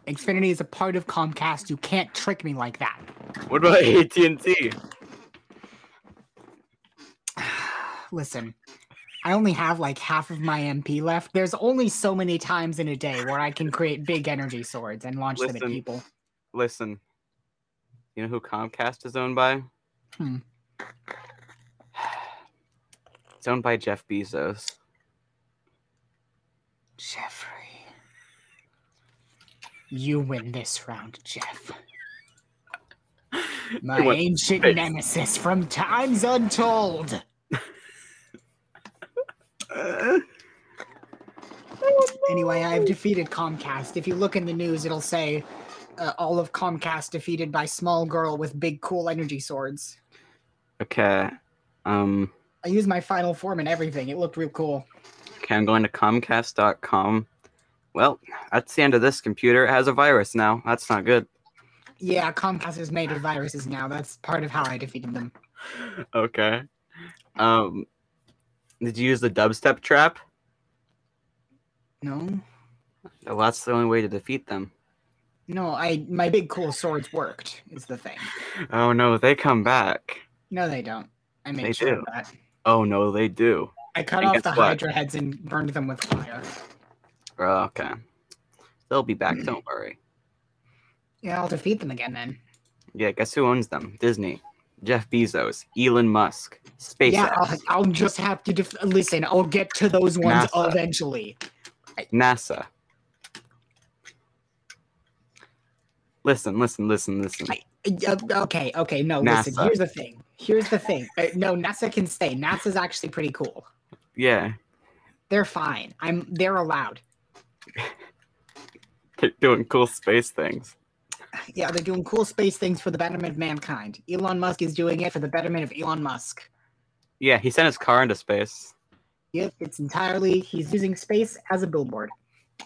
Xfinity is a part of Comcast. You can't trick me like that. What about AT and T? [sighs] Listen, I only have like half of my MP left. There's only so many times in a day where I can create big energy swords and launch them at people. Listen. You know who Comcast is owned by? Hmm. It's owned by Jeff Bezos. Jeffrey. You win this round, Jeff. [laughs] My ancient space. nemesis from times untold. [laughs] Anyway, I've defeated Comcast. If you look in the news, it'll say uh, all of Comcast defeated by small girl with big cool energy swords. Okay. Um. I used my final form and everything. It looked real cool. Okay, I'm going to Comcast.com. Well, that's the end of this computer. It has a virus now. That's not good. Yeah, Comcast is made of viruses now. That's part of how I defeated them. [laughs] Okay. Um. Did you use the dubstep trap? No, Well, that's the only way to defeat them. no, I my big cool swords worked. Is the thing. Oh no, they come back. No, they don't. I made They sure do. of that. Oh no, they do. I cut And off the what? Hydra heads and burned them with fire. Oh, okay. They'll be back. Don't [clears throat] worry. Yeah, I'll defeat them again then. Yeah, guess who owns them? Disney, Jeff Bezos, Elon Musk, SpaceX. Yeah, I'll, I'll just have to def- listen. I'll get to those ones NASA. eventually. NASA. Listen, listen, listen, listen. I- Uh, okay, okay, no, listen. NASA. Here's the thing. Here's the thing. Uh, no, NASA can stay. NASA's actually pretty cool. Yeah, They're fine. I'm. They're allowed. They're [laughs] doing cool space things. Yeah, they're doing cool space things for the betterment of mankind. Elon Musk is doing it for the betterment of Elon Musk. Yeah, he sent his car into space. Yep, it's entirely. He's using space as a billboard.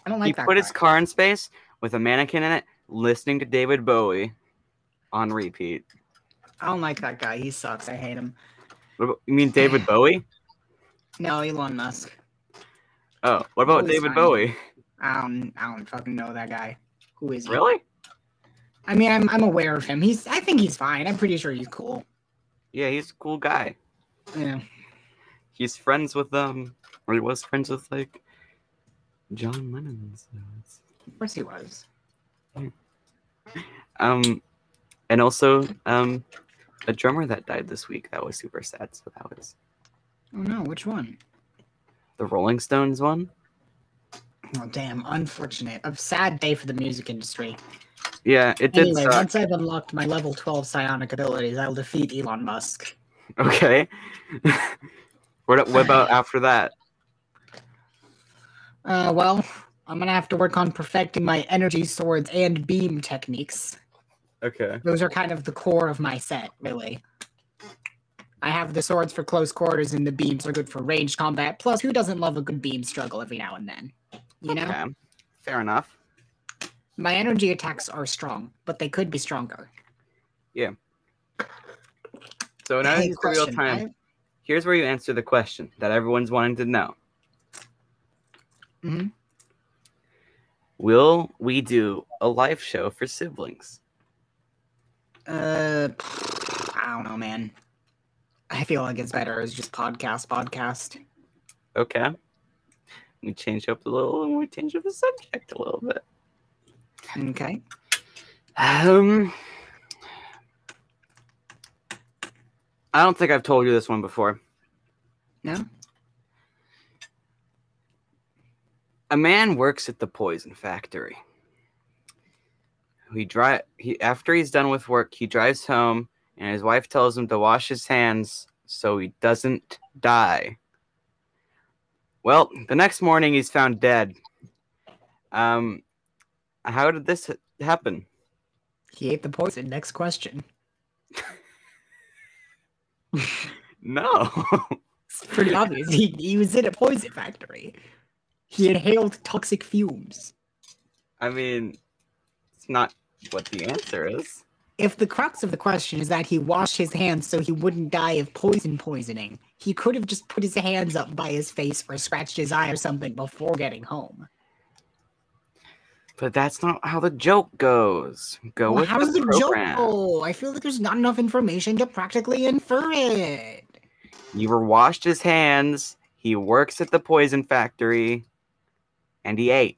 I don't like he that. put his car in space with a mannequin in it, listening to David Bowie on repeat. I don't like that guy. He sucks. I hate him. What about, you mean David [sighs] Bowie? No, Elon Musk. Oh, what about Bowie's David fine. Bowie? I don't, I don't fucking know that guy. Who is he? Really? I mean, I'm, I'm aware of him. He's, I think he's fine. I'm pretty sure he's cool. Yeah, he's a cool guy. Yeah. He's friends with um, or he was friends with like John Lennon. So it's, Of course he was. um, and also um, a drummer that died this week. That was super sad. So that was Oh no, which one? the Rolling Stones one. Oh damn, unfortunate. A sad day for the music industry. Yeah, it did Anyway, suck. once I've unlocked my level 12 psionic abilities, I'll defeat Elon Musk. Okay. [laughs] what what about [sighs] after that? Uh, well, I'm gonna have to work on perfecting my energy swords and beam techniques. Okay. Those are kind of the core of my set, really. I have the swords for close quarters and the beams are good for ranged combat. Plus, who doesn't love a good beam struggle every now and then? You know? Okay. Fair enough. My energy attacks are strong, but they could be stronger. Yeah. So now Hey, it's real time. Here's where you answer the question that everyone's wanting to know. Mhm. Will we do a live show for siblings? Uh, I don't know, man. I feel like it's better as just podcast, podcast. Okay. We change up a little. and We change up the subject a little bit. Okay. Um, I don't think I've told you this one before. No? A man works at the poison factory. He drive he after he's done with work, he drives home and his wife tells him to wash his hands so he doesn't die. Well, the next morning he's found dead. Um how did this happen? He ate the poison. Next question. [laughs] No. [laughs] It's pretty obvious. He, he was in a poison factory. He inhaled toxic fumes. I mean, it's not what the answer is. If the crux of the question is that he washed his hands so he wouldn't die of poison poisoning, he could have just put his hands up by his face or scratched his eye or something before getting home. But that's not how the joke goes. Go Well, with how the does the joke go? I feel like there's not enough information to practically infer it. He were washed his hands. He works at the poison factory, and he ate.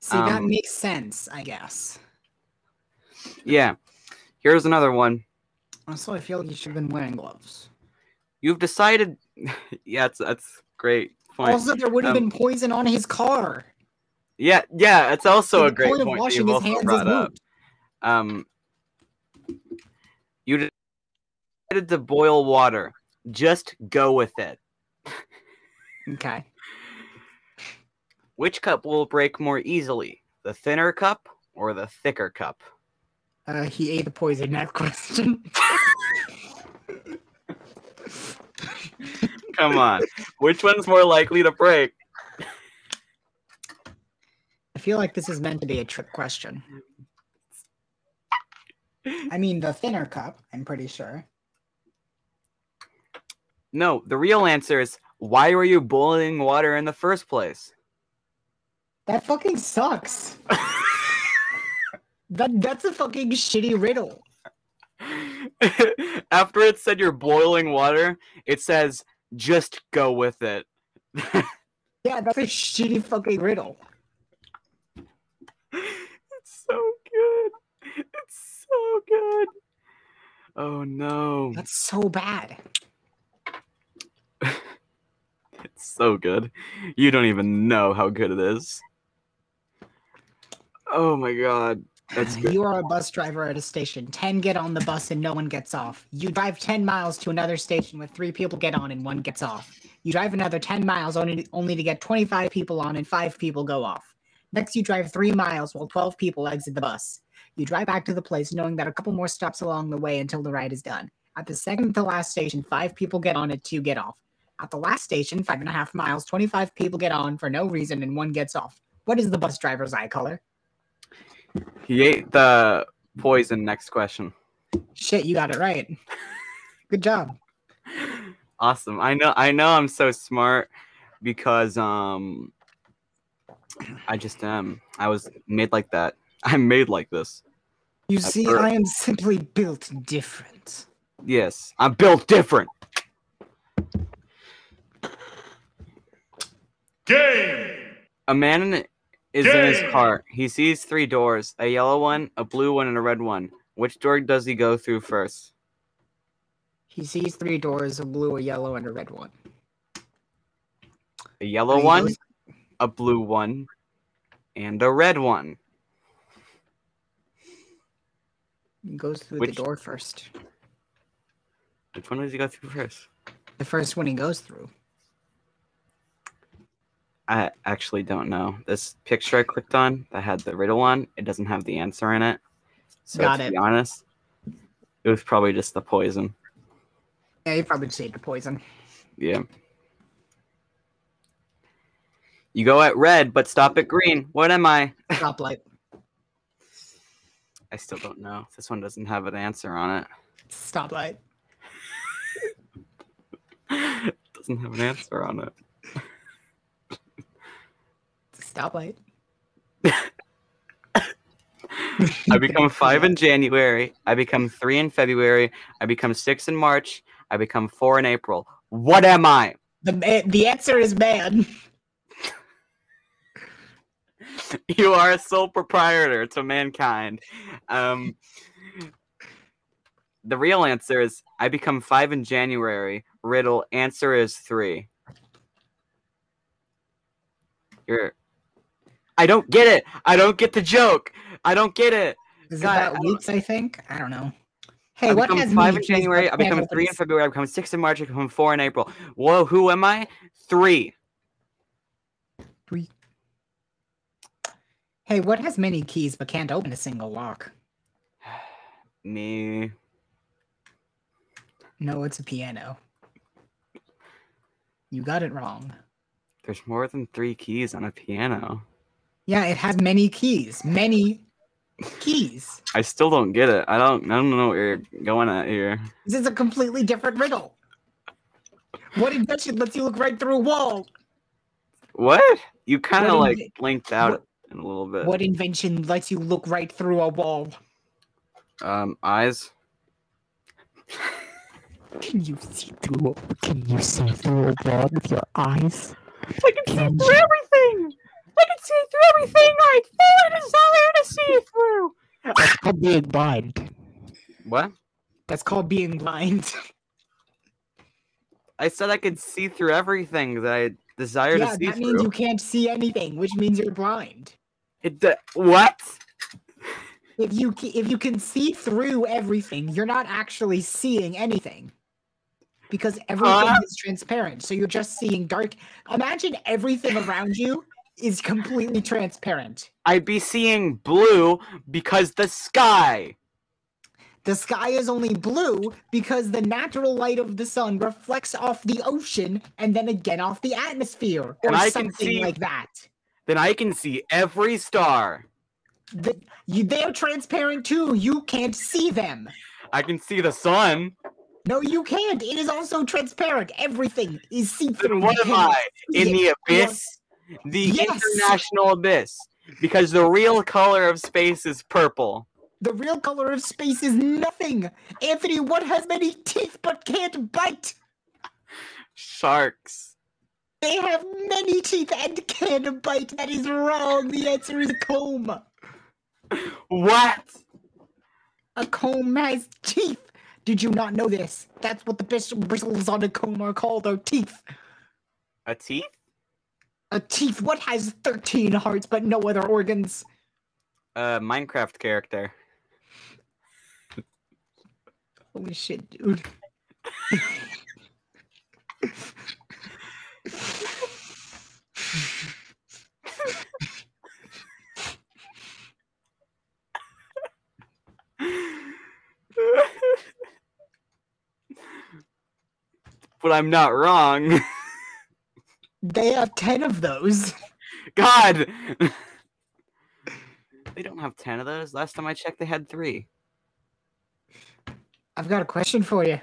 See, that um, makes sense, I guess. Yeah. Here's another one. Also, I feel like you should have been wearing gloves. You've decided. [laughs] yeah, that's that's great point. Also, there would have Um, been poison on his car. yeah, yeah, it's also So a great point point washing his hands is up. Um, you decided to boil water. Just go with it. Okay. Which cup will break more easily, the thinner cup or the thicker cup? Uh, he ate the poison. Next question. [laughs] Come on, which one's more likely to break? I feel like this is meant to be a trick question. I mean, the thinner cup, I'm pretty sure. No, the real answer is why were you boiling water in the first place? That fucking sucks. [laughs] that that's a fucking shitty riddle. [laughs] After it said you're boiling water, it says just go with it. [laughs] Yeah, that's a shitty fucking riddle. It's so good. It's so good. Oh no. That's so bad. It's so good. You don't even know how good it is. Oh my god. That's uh, good. You are a bus driver at a station. 10 get on the bus and no one gets off. You drive 10 miles to another station where three people get on and one gets off. You drive another 10 miles only, only to get 25 people on and five people go off. Next, you drive three miles while 12 people exit the bus. You drive back to the place knowing that a couple more stops along the way until the ride is done. At the second to last station, five people get on and two get off. At the last station, five and a half miles, 25 people get on for no reason and one gets off. What is the bus driver's eye color? He ate the poison. Next question. Shit, you got it right. Good job. Awesome. I know. I know. I'm so smart because um, I just am. I was made like that. [laughs] I'm made like this. You That's see, correct. I am simply built different. Yes, I'm built different. Game. A man is in his Game. car. He sees three doors: a yellow one, a blue one, and a red one. Which door does he go through first? He sees three doors, a blue, a yellow, and a red one. A yellow He one, goes- a blue one, and a red one. He goes through Which- the door first. Which one does he go through first? The first one he goes through. I actually don't know. This picture I clicked on that had the riddle on, it doesn't have the answer in it. So Got to it. be honest, it was probably just the poison. Yeah, you probably just saved the poison. Yeah. You go at red, but stop at green. What am I? [laughs] Stoplight. I still don't know. This one doesn't have an answer on it. Stoplight. [laughs] doesn't have an answer on it. [laughs] Stoplight. I become five in January. I become three in February. I become six in March. I become four in April. What am I? The the answer is man. [laughs] You are a sole proprietor to mankind. Um, the real answer is I become five in January. Riddle answer is three. You're. I don't get it. I don't get the joke. I don't get it. Is God, I that don't- weeks? I think. I don't know. Hey, I what become has five in January. I become three in February. I become six in March. I become four in April. Whoa, who am I? Three. Three. Hey, what has many keys but can't open a single lock? [sighs] Me. No, it's a piano. You got it wrong. There's more than three keys on a piano. Yeah, it has many keys. Many keys. I still don't get it. I don't. I don't know what you're going at here. This is a completely different riddle. What invention lets you look right through a wall? What? You kind of like inve- blinked out what- in a little bit. What invention lets you look right through a wall? Um, eyes. Can you see through? Can you see through a wall with your eyes? I can Can see through everything. I can see through everything I fully desire to see through. That's called being blind. What? That's called being blind. [laughs] I said I could see through everything that I desire yeah, to see that through. means you can't see anything, which means you're blind. It d- what? If you if you can see through everything, you're not actually seeing anything. Because everything Huh? is transparent, so you're just seeing dark. Imagine everything around you is completely transparent. I'd be seeing blue because the sky. The sky is only blue because the natural light of the sun reflects off the ocean and then again off the atmosphere, or And I can something see- like that. Then I can see every star. The, you, they're transparent too. You can't see them. I can see the sun. No, you can't. It is also transparent. Everything is see-through. Then what am I? In the abyss? The Yes. international abyss. Because the real color of space is purple. The real color of space is nothing. Anthony, what has many teeth but can't bite? Sharks. They have many teeth and can't bite. That is wrong. The answer is a comb. What? A comb has teeth. Did you not know this? That's what the bris- bristles on a comb are called, are teeth. A teeth? A teeth. What has 13 hearts but no other organs? Uh, Minecraft character. Holy shit, dude. [laughs] but I'm not wrong. [laughs] They have 10 of those. [laughs] God. [laughs] they don't have 10 of those. Last time I checked, they had three. I've got a question for you.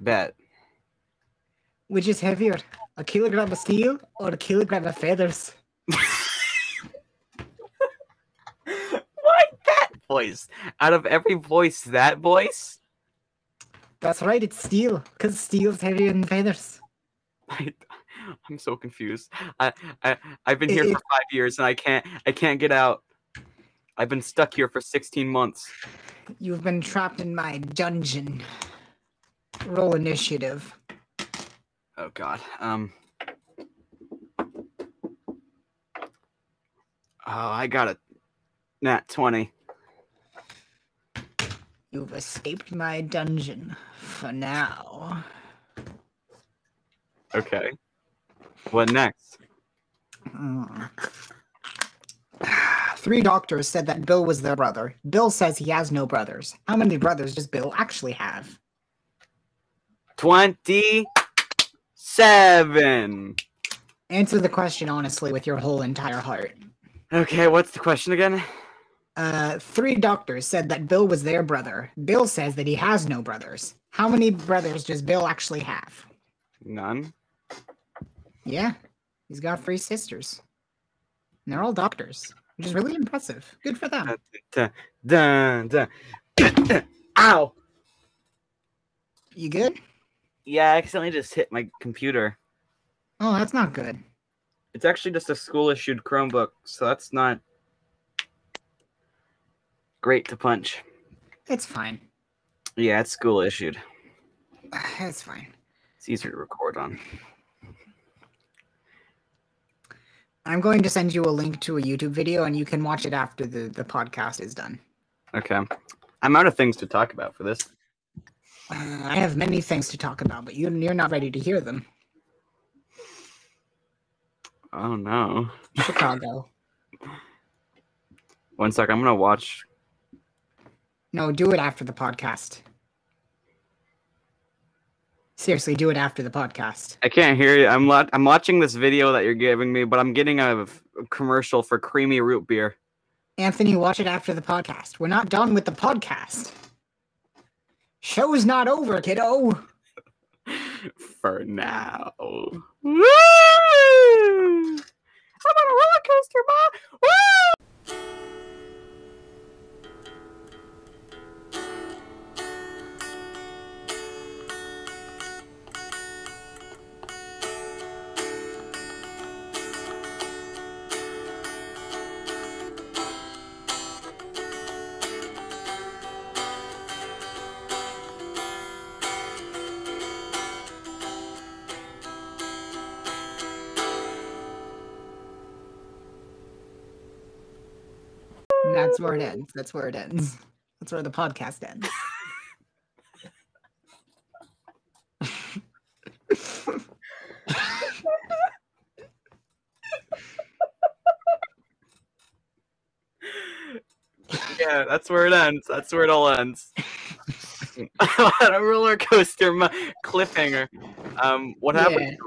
Bet. Which is heavier, a kilogram of steel or a kilogram of feathers? [laughs] Why that voice? Out of every voice, that voice? That's right, it's steel, because steel's heavier than feathers. I, [laughs] I'm so confused. I, I I've been here It- for five years and I can't I can't get out. I've been stuck here for 16 months. You've been trapped in my dungeon. Roll initiative. Oh God. Um. Oh, I got a nat 20. You've escaped my dungeon for now. Okay. What next? Mm. [sighs] Three doctors said that Bill was their brother. Bill says he has no brothers. How many brothers does Bill actually have? 27. Answer the question honestly with your whole entire heart. Okay, what's the question again? Uh, three doctors said that Bill was their brother. Bill says that he has no brothers. How many brothers does Bill actually have? None. Yeah, he's got three sisters. And they're all doctors, which is really impressive. Good for them. Dun, dun, dun. Ow! You good? Yeah, I accidentally just hit my computer. Oh, that's not good. It's actually just a school issued Chromebook, so that's not great to punch. It's fine. Yeah, it's school issued. [sighs] It's fine. It's easier to record on. I'm going to send you a link to a YouTube video and you can watch it after the, the podcast is done. Okay. I'm out of things to talk about for this. Uh, I have many things to talk about, but you, you're not ready to hear them. Oh no. Chicago. One sec, I'm gonna watch. No, do it after the podcast. Seriously, do it after the podcast. I can't hear you. I'm lot. I'm watching this video that you're giving me, but I'm getting a, a commercial for creamy root beer. Anthony, watch it after the podcast. We're not done with the podcast. Show's not over, kiddo. For now. Woo! I'm on a roller coaster, ma. Woo! That's where it ends. That's where it ends. That's where the podcast ends. [laughs] Yeah, that's where it ends. That's where it all ends. on [laughs] a roller coaster cliffhanger. Um, what happened